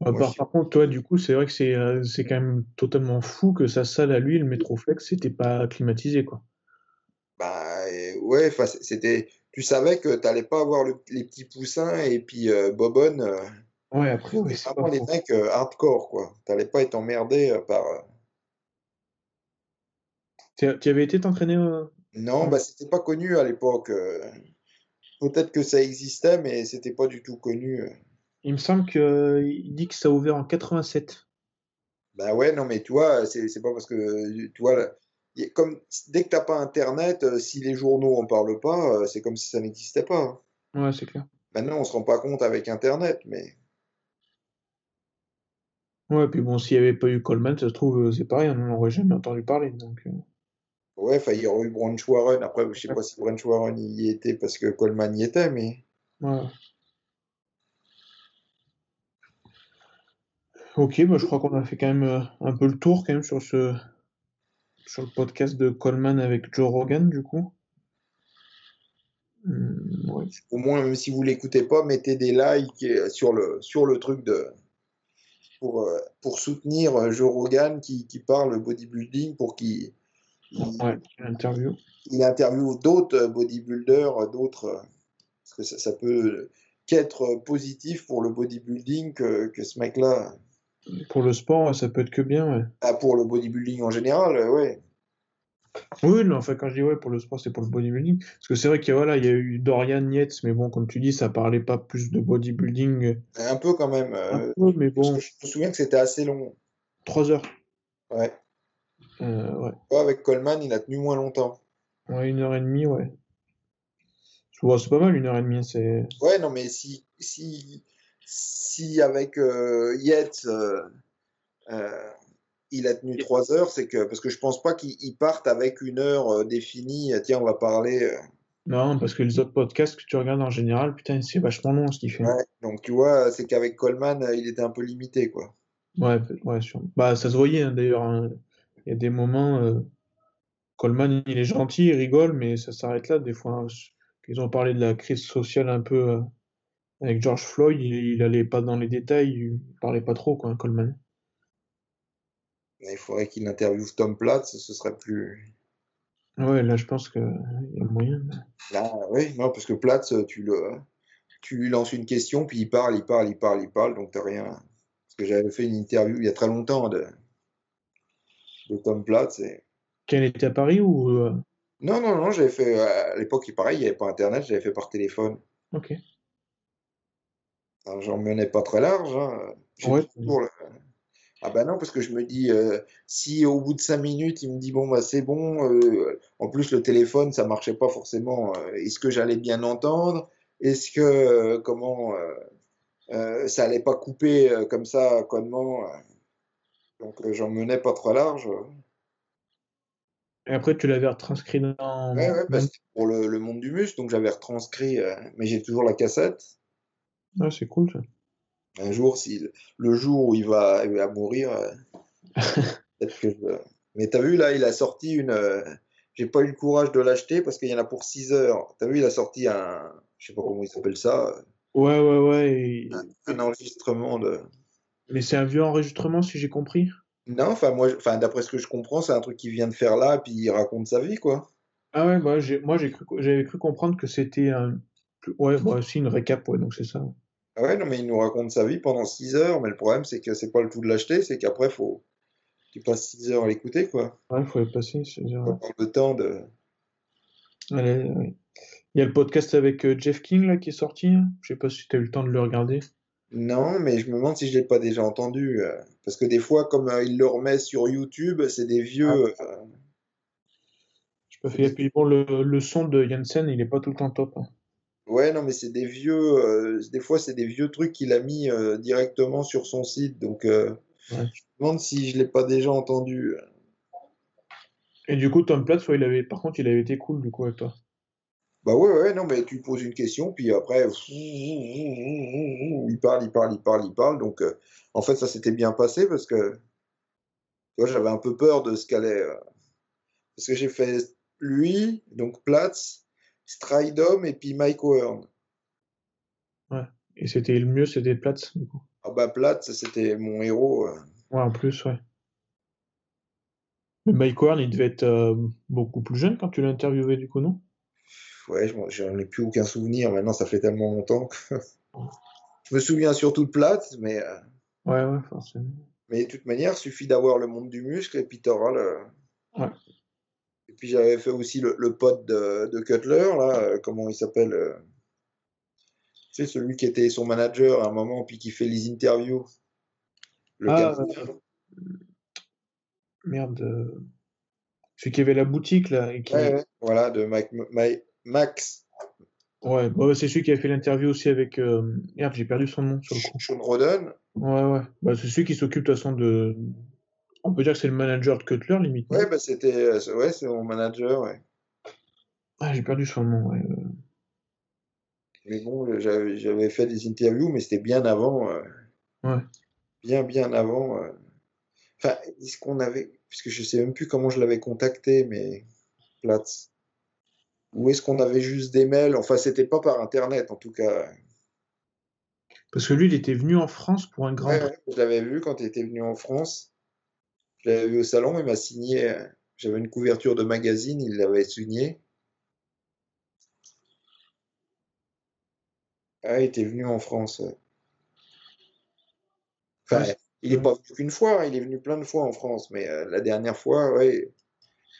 Moi, par, contre, toi, du coup, c'est vrai que c'est euh, c'est quand même totalement fou que sa salle à lui, le Metroflex, c'était pas climatisé, quoi. Bah euh, ouais, c'était. Tu savais que t'allais pas avoir le- les petits poussins et puis euh, Bobonne, Ouais, après, oui, c'est vraiment les faux. mecs hardcore quoi. T'allais pas être emmerdé par. Tu avais été t'entraîner Non, Ouais. bah c'était pas connu à l'époque. Peut-être que ça existait, mais c'était pas du tout connu. euh. Il me semble qu'il dit que ça a ouvert en 87. Bah ouais, non, mais tu vois, c'est c'est pas parce que a- comme dès que t'as pas Internet, euh, si les journaux en parlent pas, euh, c'est comme si ça n'existait pas. hein. Ouais, c'est clair. Maintenant, on se rend pas compte avec Internet, mais. Ouais, puis bon, s'il n'y avait pas eu Coleman, ça se trouve, c'est pareil, on n'en aurait jamais entendu parler. Donc, Ouais, enfin, il y aurait eu Branch Warren. Après, je sais pas si Branch Warren y était parce que Coleman y était, mais. ouais. Ok, bah, je crois qu'on a fait quand même euh, un peu le tour quand même sur ce sur le podcast de Coleman avec Joe Rogan, du coup. Hum, ouais. Au moins, même si vous l'écoutez pas, mettez des likes euh, sur le, sur le truc de. Pour, euh, pour soutenir Joe Rogan qui, qui parle bodybuilding pour qu'il il, Ouais, il interviewe d'autres euh, bodybuilders, euh, d'autres. euh, Parce que ça, ça peut qu'être positif pour le bodybuilding que, que ce mec-là. Pour le sport, ça peut être que bien, ouais. Ah, pour le bodybuilding en général, ouais. Oui, non, enfin, quand je dis ouais, pour le sport, c'est pour le bodybuilding. Parce que c'est vrai qu'il y a, voilà, il y a eu Dorian Yates, mais bon, comme tu dis, ça parlait pas plus de bodybuilding. Un peu quand même. Un peu, mais parce bon, que je me souviens que c'était assez long. trois heures. Ouais. Euh, ouais. Avec Coleman, il a tenu moins longtemps. Ouais, une heure et demie, ouais. Je vois, c'est pas mal, une heure et demie, c'est. Ouais, non, mais si, si, si avec euh, Yates, euh, euh, il a tenu trois heures, c'est que, parce que je pense pas qu'ils ils partent avec une heure définie, tiens, on va parler. Non, parce que les autres podcasts que tu regardes en général, putain, c'est vachement long ce qu'il fait. ouais. Donc, tu vois, c'est qu'avec Coleman, il était un peu limité, quoi. Ouais, ouais, sûr. Bah, ça se voyait, hein, d'ailleurs. hein. Il y a des moments, euh, Coleman, il est gentil, il rigole, mais ça s'arrête là, des fois. hein. Ils ont parlé de la crise sociale un peu euh, avec George Floyd, il, il allait pas dans les détails, il parlait pas trop, quoi, Coleman. Il faudrait qu'il interviewe Tom Platz, ce serait plus. Ouais, là, je pense qu'il y a moyen. Là, oui, non, parce que Platz, tu le, tu lui lances une question, puis il parle, il parle, il parle, il parle, donc t'as rien. Parce que j'avais fait une interview il y a très longtemps de, de Tom Platz et. Qu'elle était à Paris ou. euh, Non, non, non, j'avais fait, à l'époque, pareil, il n'y avait pas Internet, j'avais fait par téléphone. Ok. J'en menais pas très large. hein. Ouais. le- Ah bah non, parce que je me dis, euh, si au bout de cinq minutes, il me dit, bon, bah c'est bon, euh, en plus le téléphone, ça marchait pas forcément, euh, est-ce que j'allais bien entendre? Est-ce que, euh, comment, euh, euh, ça allait pas couper euh, comme ça, connement? Euh. Donc euh, j'en menais pas trop large. Et après, tu l'avais retranscrit dans. Ouais, ouais, bah, dans- c'était pour le, le monde du muscle, donc j'avais retranscrit, euh, mais j'ai toujours la cassette. Ouais, c'est cool ça. Un jour, si le jour où il va, il va mourir, euh, [laughs] peut-être que je... Mais t'as vu, là, il a sorti une... euh, J'ai pas eu le courage de l'acheter parce qu'il y en a pour 6 heures. T'as vu, il a sorti un... Je sais pas comment il s'appelle ça. Ouais, ouais, ouais. et- Un enregistrement de... Mais c'est un vieux enregistrement, si j'ai compris. Non, enfin, moi, enfin, d'après ce que je comprends, c'est un truc qu'il vient de faire là, puis il raconte sa vie, quoi. Ah ouais, bah, j'ai, moi, j'ai cru, j'avais cru comprendre que c'était un. Ouais, bah, aussi une récap, ouais, donc c'est ça. Ah ouais, non, mais il nous raconte sa vie pendant 6 heures, mais le problème, c'est que c'est pas le tout de l'acheter, c'est qu'après, faut... Tu passes 6 heures à l'écouter, quoi. Ouais, faut y passer. c'est dire, Faut ouais. le temps de... Allez, ouais. Il y a le podcast avec euh, Jeff King là qui est sorti. hein. Je sais pas si tu as eu le temps de le regarder. Non, mais je me demande si je l'ai pas déjà entendu. euh, parce que des fois, comme euh, il le remet sur YouTube, c'est des vieux. euh, Je pas fait. Et puis bon, le, le son de Janssen, il est pas tout le temps top. hein. ouais, non, mais c'est des vieux. euh, des fois, c'est des vieux trucs qu'il a mis euh, directement sur son site. Donc, euh, Ouais. je me demande si je l'ai pas déjà entendu. Et du coup, Tom Platz, ouais, il avait, par contre, il avait été cool du coup avec toi. Bah ouais, ouais, non, mais tu poses une question, puis après, il parle, il parle, il parle, il parle. Donc, euh, en fait, ça s'était bien passé parce que, tu vois, j'avais un peu peur de ce qu'allait. euh, parce que j'ai fait lui, donc Platz, Stridom et puis Mike Owen. Et c'était le mieux, c'était Platz. Du coup. Ah bah Platz, c'était mon héros. euh. Ouais, en plus, ouais. Mais Mike Horn, il devait être beaucoup plus jeune quand tu l'as interviewé, du coup, non? Ouais, j'en ai plus aucun souvenir. Maintenant, ça fait tellement longtemps. que- [laughs] je me souviens surtout de Platz, mais, euh, Ouais, ouais, forcément. mais de toute manière, il suffit d'avoir le monde du muscle et puis t'auras le. Ouais. Et puis j'avais fait aussi le, le pote de, de Cutler, là, euh, comment il s'appelle euh, Tu sais, celui qui était son manager à un moment, puis qui fait les interviews. Le Ah, euh, merde. Celui qui avait la boutique, là. Et qui... Ouais, ouais, voilà, de Mike- Mike- Max Ouais, bah, c'est celui qui avait fait l'interview aussi avec. euh, Merde, j'ai perdu son nom sur le coup. Sean Roden. Ouais, ouais. Bah, c'est celui qui s'occupe de toute façon de. On peut dire que c'est le manager de Cutler, limite. Ouais, bah c'était, euh, c'est- ouais, c'est mon manager, ouais. Ah, j'ai perdu son nom, ouais. euh. Mais bon, j'avais j'avais fait des interviews, mais c'était bien avant. euh, Ouais. Bien, bien avant. euh. Enfin, est-ce qu'on avait. Puisque je sais même plus comment je l'avais contacté, mais. Platz. Ou est-ce qu'on avait juste des mails? Enfin, c'était pas par Internet, en tout cas. Parce que lui, il était venu en France pour un grand. Ouais, ouais, je l'avais vu quand il était venu en France. Je l'avais vu au salon, il m'a signé. J'avais une couverture de magazine, il l'avait signé. Ah, il était venu en France. Enfin, Ouais, il est pas venu qu'une fois, hein, il est venu plein de fois en France, mais euh, la dernière fois, ouais,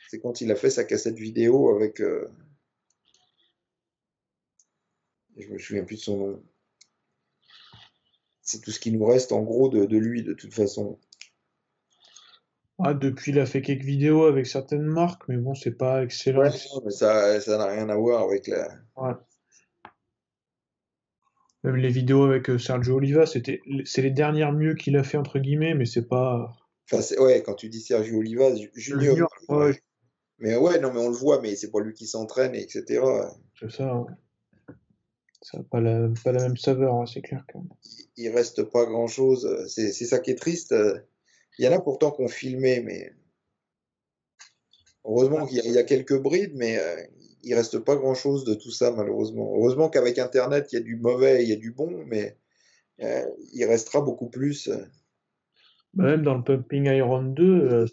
c'est quand il a fait sa cassette vidéo avec. euh, Je me souviens plus de son nom. C'est tout ce qui nous reste en gros de, de lui, de toute façon. Ah, depuis, il a fait quelques vidéos avec certaines marques, mais bon, c'est pas excellent. Ouais, mais ça, ça n'a rien à voir avec la. Ouais. Même les vidéos avec euh, Sergio Oliva, c'était, c'est les dernières mieux qu'il a fait, entre guillemets, mais c'est pas. Enfin, c'est- ouais, quand tu dis Sergio Oliva, Ju- Junior. Junior, ouais, Mais ouais, non, mais on le voit, mais c'est pas lui qui s'entraîne, etc. c'est ça. ouais. Ça n'a pas la, pas la même saveur, hein, c'est clair. Quand même. Il reste pas grand-chose. C'est c'est ça qui est triste. Il y en a pourtant qui ont filmé, mais heureusement qu'il y, a- il y a quelques brides, mais euh, il reste pas grand-chose de tout ça, malheureusement. Heureusement qu'avec Internet, il y a du mauvais, il y a du bon, mais euh, il restera beaucoup plus. euh. Bah, même dans le Pumping Iron 2, euh,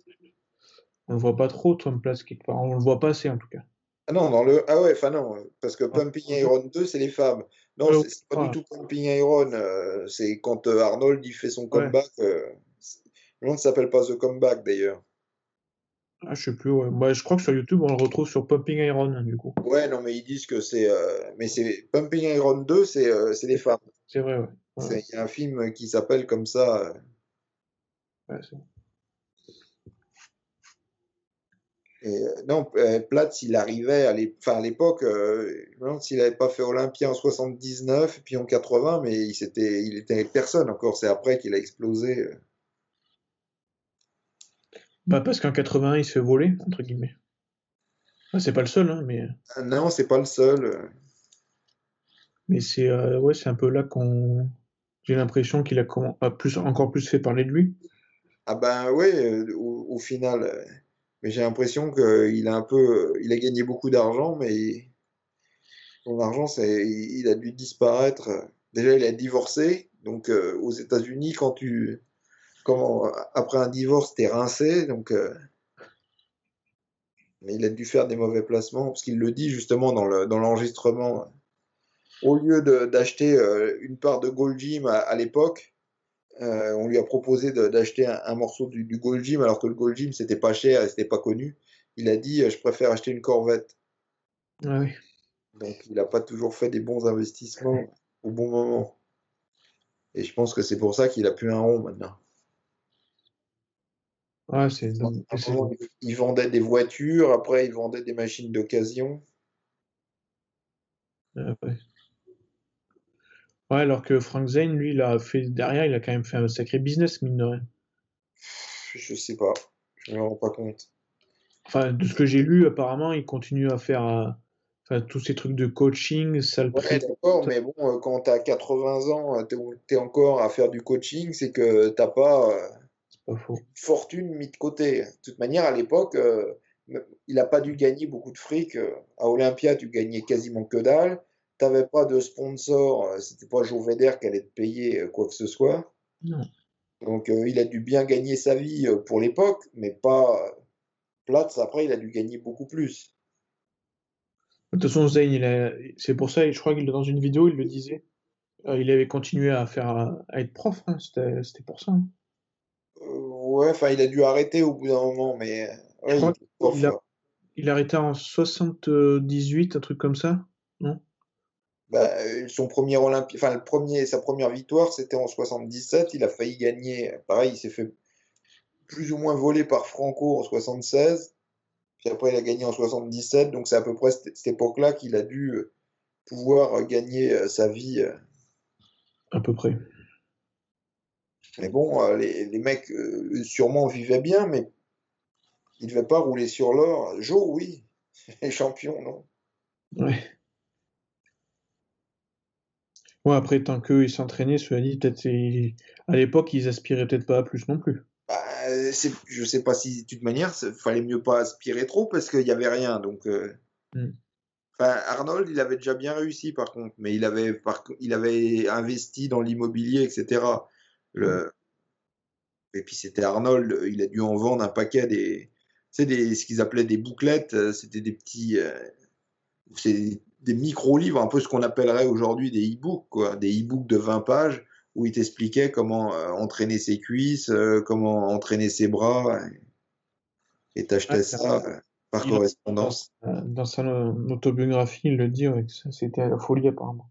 on le voit pas trop, Tom part. On le voit pas assez, en tout cas. Ah non, dans le. Ah ouais, enfin non, parce que Pumping Iron 2, c'est les femmes. Non, Ouais, c'est pas ouais. du tout Pumping Iron. euh, c'est quand euh, Arnold il fait son comeback. euh, c'est- le nom ne s'appelle pas The Comeback d'ailleurs. Ah, je sais plus, ouais. Moi, je crois que sur YouTube, on le retrouve sur Pumping Iron, hein, du coup. Ouais, non, mais ils disent que c'est. euh, Mais c'est Pumping Iron 2, c'est euh, c'est les femmes. C'est vrai, ouais. Il y a un film qui s'appelle comme ça. euh, Ouais, c'est- Et, euh, non, euh, Platz, il arrivait à l'époque, euh, s'il n'avait pas fait Olympia en 79 et puis en 80, mais il, s'était, il était avec personne encore. C'est après qu'il a explosé. euh. Bah, parce qu'en 81, il se fait voler, entre guillemets. Ah, c'est pas le seul, hein, mais, Ah Non, c'est pas le seul. mais c'est euh, ouais, c'est un peu là qu'on. J'ai l'impression qu'il a, plus, encore plus fait parler de lui. Ah ben oui, euh, au, au final. Mais j'ai l'impression qu'il a un peu, il a gagné beaucoup d'argent, mais son argent, il a dû disparaître. Déjà, il a divorcé, donc euh, aux États-Unis, quand tu, comment, après un divorce, t'es rincé, donc. euh, il a dû faire des mauvais placements, parce qu'il le dit justement dans le, dans l'enregistrement. Au lieu de- d'acheter euh, une part de Gold Gym à l'époque, euh, on lui a proposé d'acheter un, un morceau du, du Gold Gym, alors que le Gold Gym, c'était pas cher et c'était pas connu. Il a dit, euh, je préfère acheter une Corvette. Ah oui. Donc, il n'a pas toujours fait des bons investissements au bon moment. Et je pense que c'est pour ça qu'il a plus un rond maintenant. Ouais, c'est il- vendait des voitures, après il vendait des machines d'occasion. ouais. Ouais, alors que Frank Zane, lui, il a fait derrière, il a quand même fait un sacré business, mine de rien. Je sais pas, je me rends pas compte. Enfin, de ce que j'ai lu, apparemment, il continue à faire euh, enfin, tous ces trucs de coaching, salle Ouais, d'accord, mais bon, euh, quand tu as 80 ans, tu es encore à faire du coaching, c'est que t'as pas euh, pas faux. une fortune mis de côté. De toute manière, à l'époque, euh, il n'a pas dû gagner beaucoup de fric. euh. À Olympia, tu gagnais quasiment que dalle. T'avais pas de sponsor, euh, c'était pas Joe Veder qui allait te payer euh, quoi que ce soit. Non. Donc euh, il a dû bien gagner sa vie pour l'époque, mais pas Platz. Après, il a dû gagner beaucoup plus. De toute façon, Zane, il a... c'est pour ça, je crois qu'il dans une vidéo, il le disait. Euh, il avait continué à faire à être prof, hein, C'était pour ça. hein. Euh, ouais, enfin, il a dû arrêter au bout d'un moment, mais ouais, il a-. Il a arrêté en 78, un truc comme ça. Bah, euh, son premier Olympi... enfin, le premier, sa première victoire, c'était en 77. Il a failli gagner. Pareil, il s'est fait plus ou moins voler par Franco en 76. Puis après, il a gagné en 77. Donc, c'est à peu près cette, époque-là qu'il a dû euh, pouvoir euh, gagner sa vie. À peu près. Mais bon, les, les mecs sûrement vivaient bien, mais ils ne devaient pas rouler sur l'or. Joe, oui. [laughs] Les champions, non. Ouais. Ouais, après, tant qu'eux, ils s'entraînaient, cela dit, peut-être, c'est- à l'époque, ils aspiraient peut-être pas à plus non plus. Bah, c'est, je sais pas si, de toute manière, il fallait mieux pas aspirer trop parce qu'il n'y avait rien. Donc, euh, Mm. enfin, Arnold, il avait déjà bien réussi par contre, mais il avait, par, il avait investi dans l'immobilier, etc. Le, et puis c'était Arnold, il a dû en vendre un paquet des, sais, des, ce qu'ils appelaient des bouclettes, euh, c'était des petits, euh, c'est des micro-livres, un peu ce qu'on appellerait aujourd'hui des e-books, quoi, des e-books de 20 pages où il t'expliquait comment euh, entraîner ses cuisses, euh, comment entraîner ses bras, et et t'achetais Ouais, ça euh, par Il- correspondance. Dans sa euh, autobiographie, il le dit, ouais, c'était la folie apparemment.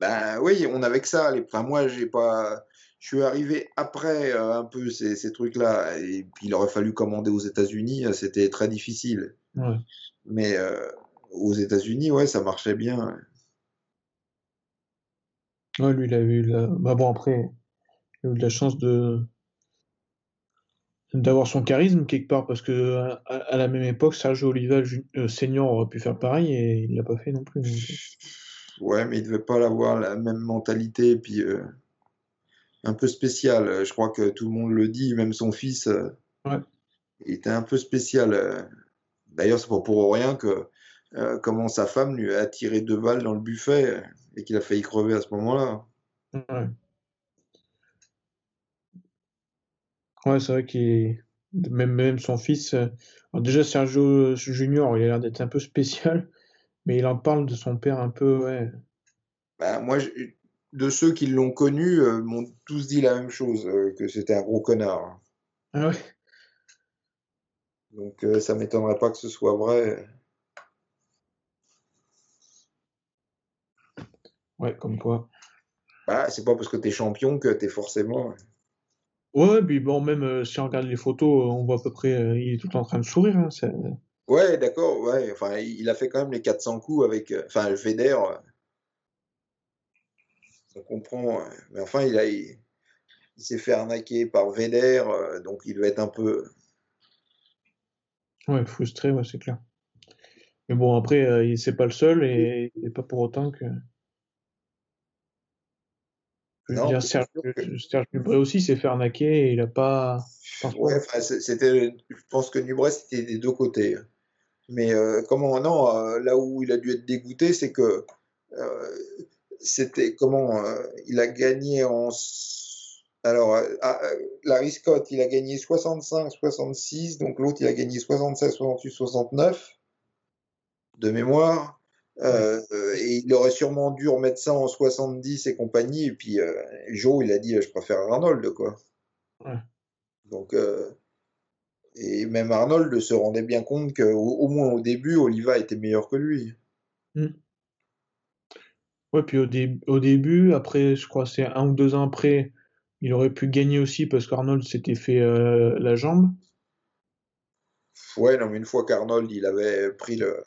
Ben oui, on avait que ça. les- Enfin, moi, j'ai pas. Je suis arrivé après euh, un peu ces, ces trucs-là, et puis il aurait fallu commander aux États-Unis, c'était très difficile. Ouais. Mais euh, aux États-Unis, ouais, ça marchait bien. Ouais, lui, il a eu la... Bah bon, après, il a eu de la chance de d'avoir son charisme quelque part, parce que à, à la même époque, Sergio Oliva euh, senior aurait pu faire pareil et il l'a pas fait non plus. donc. Ouais, mais il devait pas avoir la même mentalité, et puis euh, un peu spécial. Je crois que tout le monde le dit, même son fils, euh, Ouais. il était un peu spécial. euh. D'ailleurs, c'est pas pour rien que euh, comment sa femme lui a tiré deux balles dans le buffet et qu'il a failli crever à ce moment-là. Ouais. Ouais, c'est vrai qu'il même, même son fils. euh, alors déjà, Sergio Junior, il a l'air d'être un peu spécial, mais il en parle de son père un peu, ouais. Bah, moi, je- de ceux qui l'ont connu, euh, m'ont tous dit la même chose, que c'était un gros connard. Ah ouais. Donc, ça m'étonnerait pas que ce soit vrai. Ouais, comme quoi. Bah, c'est pas parce que t'es champion que t'es forcément. Ouais, puis bon, même euh, si on regarde les photos, on voit à peu près, euh, il est tout en train de sourire. Hein, Ouais, d'accord, ouais. Enfin, il a fait quand même les 400 coups avec. euh, Enfin, le Feder. euh, On comprend. euh, Mais enfin, il a. Il, il s'est fait arnaquer par Veder, euh, donc il doit être un peu. Ouais, frustré, ouais, c'est clair. Mais bon, après, euh, il- c'est pas le seul et, et pas pour autant que. Je veux Non, dire, Serge, sûr que- Serge Dubré aussi s'est fait arnaquer et il a pas. Ouais, enfin, c'était. Je pense que Nubret, c'était des deux côtés. Mais euh, comment. Non, euh, là où il a dû être dégoûté, c'est que. euh, c'était. Comment. il a gagné en. Alors, ah, Larry Scott, il a gagné 65, 66, donc l'autre, il a gagné 76, 68, 69, de mémoire. Euh, et il aurait sûrement dû remettre ça en 70 et compagnie. Et puis, euh, Joe, il a dit, je préfère Arnold, quoi. Ouais. Donc, euh, et même Arnold se rendait bien compte qu'au au moins au début, Oliva était meilleur que lui. Ouais, puis au, dé- au début, après, je crois, c'est un ou deux ans après, il aurait pu gagner aussi parce qu'Arnold s'était fait la jambe. Ouais, non, mais une fois qu'Arnold, il avait pris le.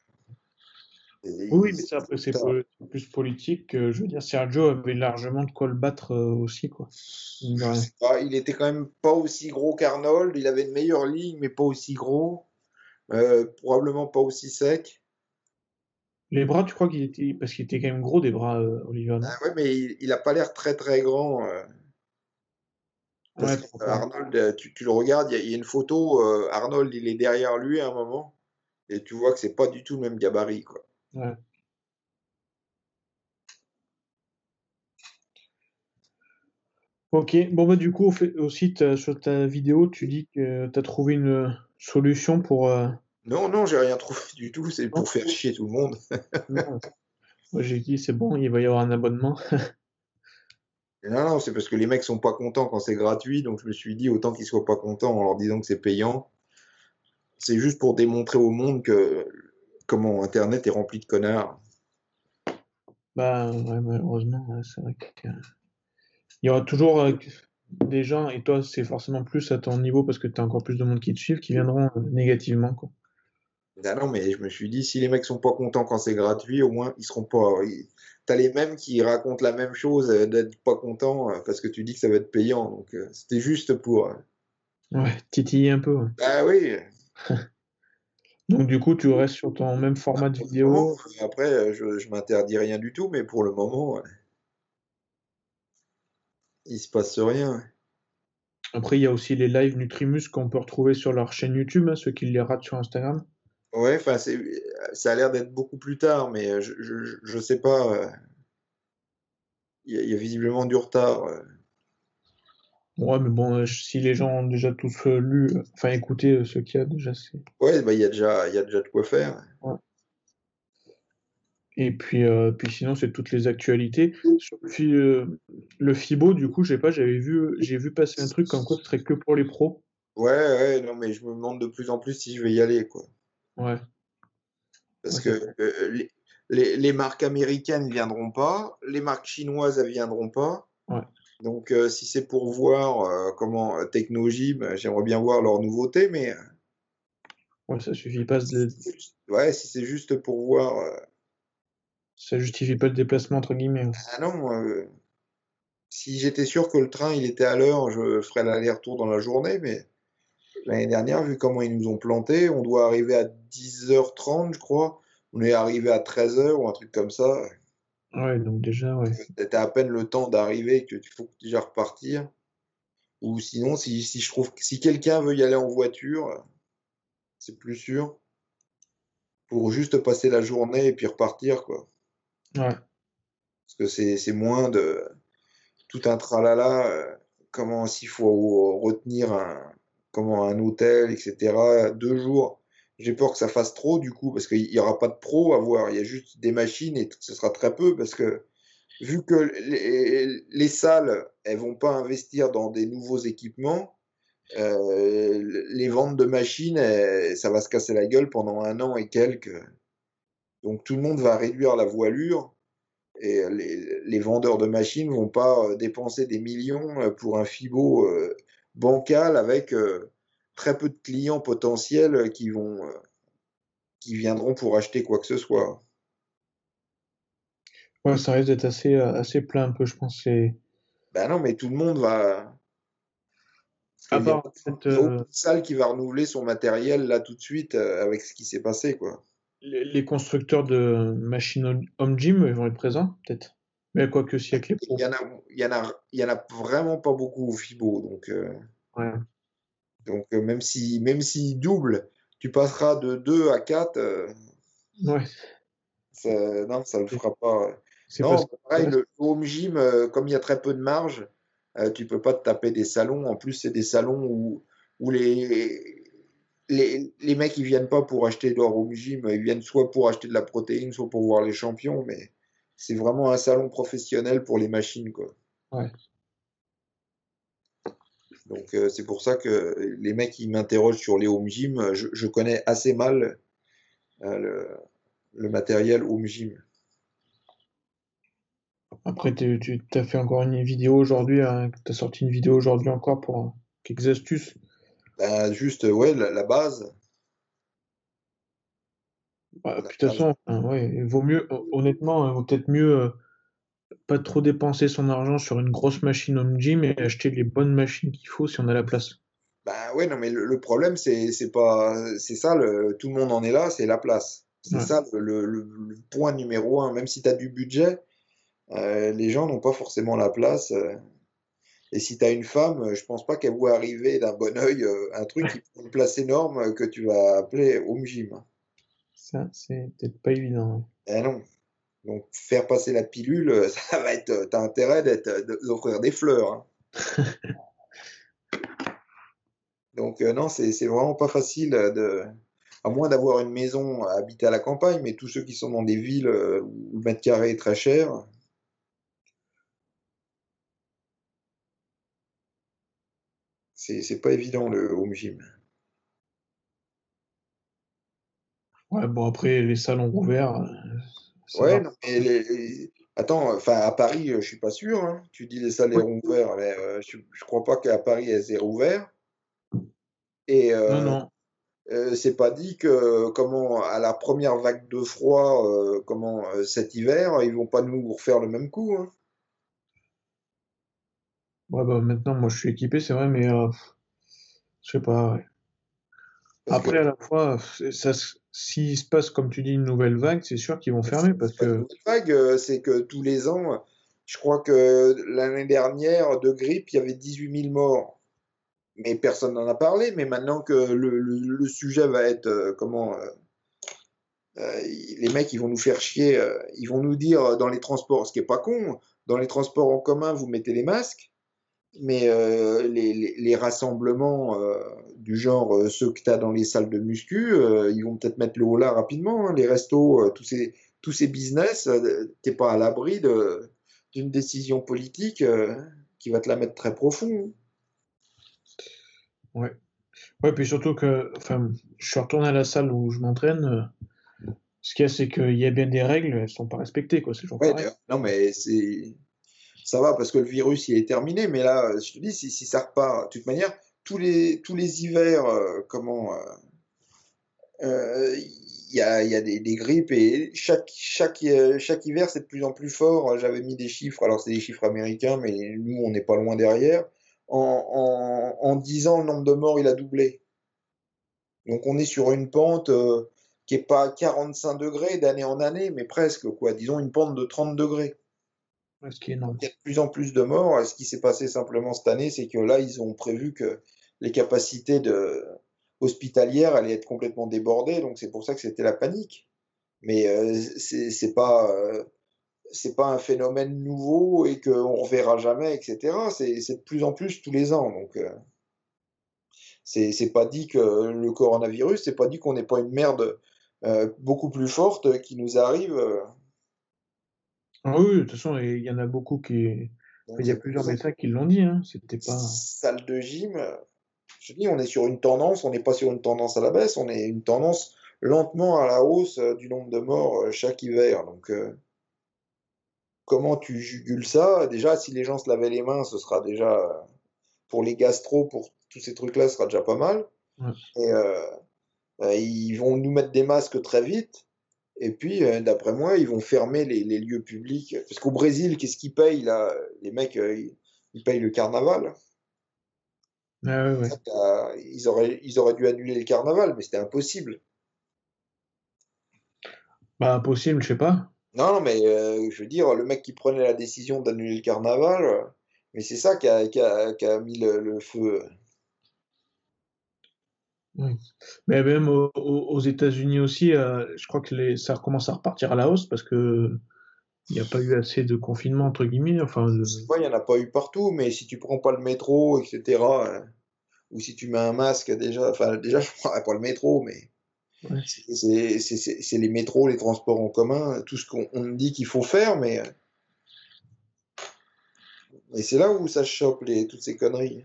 Oui, mais ça, après, c'est plus politique. que, je veux dire, Sergio avait largement de quoi le battre euh, aussi, quoi. Pas, il était quand même pas aussi gros qu'Arnold. Il avait une meilleure ligne, mais pas aussi gros. Euh, probablement pas aussi sec. Les bras, tu crois qu'il était. Parce qu'il était quand même gros des bras, euh, Oliver, non? Ah ouais, mais il, il a pas l'air très très grand. euh, parce Ouais, que pourquoi? Arnold, tu, tu le regardes, il y, a- il y a une photo. Arnold, il est derrière lui à un moment. Et tu vois que c'est pas du tout le même gabarit, quoi. Ouais. Ok, bon bah du coup au fait- aussi t'as- sur ta vidéo tu dis que tu as trouvé une solution pour... euh, Non, non, j'ai rien trouvé du tout. C'est pour faire chier tout le monde. [laughs] non, Moi j'ai dit c'est bon, il va y avoir un abonnement. [laughs] Non, non, c'est parce que les mecs sont pas contents quand c'est gratuit, donc je me suis dit autant qu'ils soient pas contents en leur disant que c'est payant. C'est juste pour démontrer au monde que comment Internet est rempli de connards. Bah ouais, malheureusement, ouais, c'est vrai que... Il y aura toujours euh, des gens, et toi c'est forcément plus à ton niveau parce que tu as encore plus de monde qui te suivent, qui viendront euh, négativement quoi. Ah non, mais je me suis dit si les mecs sont pas contents quand c'est gratuit, au moins ils seront pas. T'as les mêmes qui racontent la même chose euh, d'être pas contents euh, parce que tu dis que ça va être payant. Donc c'était juste pour. Ouais, titiller un peu. ouais. Ah oui. [laughs] Donc du coup tu restes sur ton même format de vidéo. moment, Après, euh, je, je m'interdis rien du tout, mais pour le moment, il se passe rien. Après il y a aussi les lives Nutrimus qu'on peut retrouver sur leur chaîne YouTube, hein, ceux qui les ratent sur Instagram. Ouais, enfin, c'est, ça a l'air d'être beaucoup plus tard, mais euh, je, je, je sais pas. euh, Il y, a- il y a visiblement du retard. Ouais, mais bon, euh, si les gens ont déjà tous euh, lu, euh, enfin écouté ce qu'il y a déjà, c'est. Ouais, bah, il y a déjà, il y a déjà de quoi faire. Et puis, euh, puis sinon, c'est toutes les actualités. Sur le, fi- euh, le FIBO, du coup, je sais pas, j'avais vu, j'ai vu passer un truc comme quoi ce serait que pour les pros. Ouais, ouais, non, mais je me demande de plus en plus si je vais y aller, quoi. Ouais. Parce Ouais, que euh, les, les, les marques américaines viendront pas, les marques chinoises elles viendront pas. Ouais. Donc, euh, si c'est pour voir euh, comment euh, Technogym, euh, j'aimerais bien voir leurs nouveautés, mais Ouais, ça suffit pas de, ouais, si c'est juste pour voir. euh, ça justifie pas le déplacement entre guillemets. ouais. Ah non, si j'étais sûr que le train il était à l'heure, je ferais l'aller-retour dans la journée, mais l'année dernière, vu comment ils nous ont planté, on doit arriver à 10h30, je crois. On est arrivé à 13h ou un truc comme ça. Ouais, donc déjà, ouais. T'as à peine le temps d'arriver que tu faut déjà repartir. Ou sinon, si, si je trouve si quelqu'un veut y aller en voiture, c'est plus sûr. Pour juste passer la journée et puis repartir, quoi. Ouais. Parce que c'est c'est moins de tout un tralala, euh, comment s'il faut retenir un, comment un hôtel, etc. Deux jours. J'ai peur que ça fasse trop du coup, parce qu'il n'y aura pas de pro à voir, il y a juste des machines et ce sera très peu, parce que vu que les, les salles, elles vont pas investir dans des nouveaux équipements, euh, les ventes de machines, ça va se casser la gueule pendant un an et quelques. Donc tout le monde va réduire la voilure. et les, vendeurs de machines vont pas dépenser des millions pour un FIBO bancal avec très peu de clients potentiels qui vont qui viendront pour acheter quoi que ce soit. Ouais, ça risque d'être assez, assez plein un peu, je pense. Ben non, mais tout le monde va. À part cette, euh... salle qui va renouveler son matériel là tout de suite euh, avec ce qui s'est passé, quoi. Les, les, constructeurs de machines home gym ils vont être présents, peut-être. Mais quoi que si avec les pros. Il y en a, il y en a, il y en a vraiment pas beaucoup au FIBO, donc. Euh... Ouais. Donc euh, même si, même s'il double, tu passeras de 2 à 4. Euh, ouais. Ça, non, ça le fera pas. Non, pareil, le home gym, euh, comme il y a très peu de marge, euh, tu peux pas te taper des salons. En plus, c'est des salons où, où les, les, les mecs, ils viennent pas pour acheter leur home gym. Ils viennent soit pour acheter de la protéine, soit pour voir les champions. Mais c'est vraiment un salon professionnel pour les machines, quoi. Ouais. Donc, euh, c'est pour ça que les mecs qui m'interrogent sur les home gym, je, je connais assez mal euh, le, le matériel home gym. Après, tu as fait encore une vidéo aujourd'hui, hein, tu as sorti une vidéo aujourd'hui encore pour quelques astuces. Ben, juste, ouais, la, la base. Bah, de toute façon, ouais, il vaut mieux, honnêtement, il vaut peut-être mieux euh, pas trop dépenser son argent sur une grosse machine home gym et acheter les bonnes machines qu'il faut si on a la place. Bah ouais, non, mais le, le problème, c'est pas, c'est ça, le, tout le monde en est là, c'est la place. C'est ouais. ça le, le, le, point numéro un. Même si tu as du budget, euh, les gens n'ont pas forcément la place. Euh, et si tu as une femme, je pense pas qu'elle voit arriver d'un bon oeil euh, un truc qui prend une place énorme que tu vas appeler home gym. Ça, c'est peut-être pas évident. Eh non. Donc, faire passer la pilule, [laughs] ça va être. T'as intérêt d'offrir des fleurs. Hein. [laughs] Donc, euh, non, c'est vraiment pas facile de. À moins d'avoir une maison à habiter à la campagne, mais tous ceux qui sont dans des villes où le mètre carré est très cher, c'est pas évident le home gym. Ouais, bon, après, les salons ouverts. Ouais, non, mais les, Attends, enfin, à Paris, je suis pas sûr. Hein. Tu dis les salles sont ouverts, mais euh, je, je crois pas qu'à Paris, elles aient rouvert. Et euh, non, non. Euh, c'est pas dit que, comment, à la première vague de froid, euh, comment, cet hiver, ils vont pas nous refaire le même coup. Hein. Ouais, bah maintenant, moi, je suis équipé, c'est vrai, mais euh, je sais pas. Ouais. Après, que... à la fois, ça, s'il se passe, comme tu dis, une nouvelle vague, c'est sûr qu'ils vont fermer parce que. Une nouvelle vague, c'est que tous les ans, je crois que l'année dernière, de grippe, il y avait 18 000 morts. Mais personne n'en a parlé. Mais maintenant que le, le, le sujet va être, euh, comment. Euh, euh, les mecs, ils vont nous faire chier. ils vont nous dire dans les transports, ce qui est pas con, dans les transports en commun, vous mettez les masques mais euh, les, les, les, rassemblements euh, du genre euh, ceux que tu as dans les salles de muscu, ils vont peut-être mettre le haut là rapidement. Hein, les restos, tous, ces, tous ces business, t'es pas à l'abri d'une décision politique qui va te la mettre très profond. Ouais. Ouais, puis surtout que, je suis retourné à la salle où je m'entraîne. Ce qu'il y a, c'est qu'il y a bien des règles, elles sont pas respectées, quoi. Ouais, non, mais c'est ça va parce que le virus il est terminé, mais là, je te dis, si, ça repart, de toute manière, tous les, tous les hivers, euh, comment, il euh, y, a, y a des, grippes et chaque, chaque, chaque hiver c'est de plus en plus fort. J'avais mis des chiffres, alors c'est des chiffres américains, mais nous on n'est pas loin derrière. En, en, en 10 ans, le nombre de morts il a doublé. Donc on est sur une pente euh, qui est pas à 45 degrés d'année en année, mais presque quoi. Disons une pente de 30 degrés. Ce qui est énorme. Il y a de plus en plus de morts. Ce qui s'est passé simplement cette année, c'est que là, ils ont prévu que les capacités de... hospitalières allaient être complètement débordées. Donc c'est pour ça que c'était la panique. Mais euh, c'est pas euh, c'est pas un phénomène nouveau et qu'on reverra jamais, etc. C'est de plus en plus tous les ans. Donc euh, c'est pas dit que le coronavirus, c'est pas dit qu'on n'ait pas une merde euh, beaucoup plus forte qui nous arrive. Euh, ah oui, de toute façon, il y en a beaucoup qui. Donc, il y a plusieurs médecins qui l'ont dit, hein. C'était pas. Salle de gym, je dis, on est sur une tendance, on n'est pas sur une tendance à la baisse, on est une tendance lentement à la hausse du nombre de morts chaque hiver. Donc, euh... comment tu jugules ça? Déjà, si les gens se lavaient les mains, ce sera déjà, pour les gastro, pour tous ces trucs-là, ce sera déjà pas mal. Et ils vont nous mettre des masques très vite. Et puis, d'après moi, ils vont fermer les, lieux publics. Parce qu'au Brésil, qu'est-ce qu'ils payent là? Les mecs, ils payent le carnaval. Ah ils, auraient, ils auraient dû annuler le carnaval, mais c'était impossible. Bah, impossible, je sais pas. Non, mais euh, je veux dire, le mec qui prenait la décision d'annuler le carnaval, euh, mais c'est ça qui a, qui a, mis le, feu. Mais même aux, États-Unis aussi, euh, je crois que les, ça recommence à repartir à la hausse parce que il n'y a pas eu assez de confinement, entre guillemets. Enfin, il n'y en a pas eu partout, mais si tu prends pas le métro, etc., ou si tu mets un masque, déjà, enfin, déjà, [laughs] je prends pas le métro, mais c'est les métros, les transports en commun, tout ce qu'on dit qu'il faut faire, mais. Et c'est là où ça chope les, toutes ces conneries.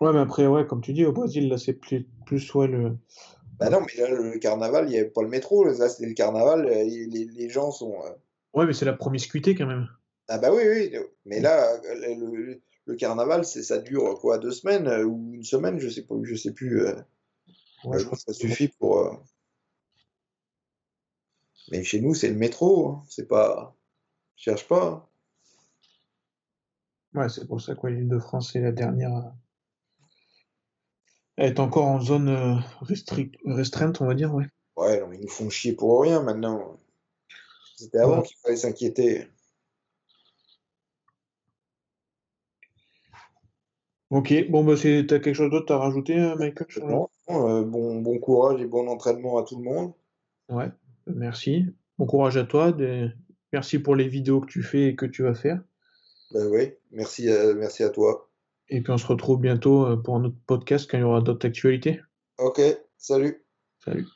Ouais, mais après, ouais, comme tu dis, au Brésil, là, c'est plus, plus ouais, le. Bah non, mais là, le carnaval, il n'y avait pas le métro. Là, c'était le carnaval, euh, les, les gens sont. Euh, ouais, mais c'est la promiscuité quand même. Ah bah oui, oui. Mais là, le, le carnaval, ça dure quoi, deux semaines euh, ou une semaine, je sais pas, je sais plus. Ouais, je pense que ça suffit pour. Euh, mais chez nous, c'est le métro. Hein. C'est pas. Je cherche pas. Hein. Ouais, c'est pour ça que l'île de France est la dernière. Euh, Elle est encore en zone euh, restreinte, on va dire, ouais. Ouais, non, ils nous font chier pour rien maintenant. C'était avant qu'il fallait s'inquiéter. Ok, bon, bah, t'as quelque chose d'autre à rajouter, Michael euh, bon, bon courage et bon entraînement à tout le monde. Ouais, merci. Bon courage à toi. Merci pour les vidéos que tu fais et que tu vas faire. Ben oui, merci, à, merci à toi. Et puis on se retrouve bientôt euh, pour un autre podcast quand il y aura d'autres actualités. Ok, salut. Salut.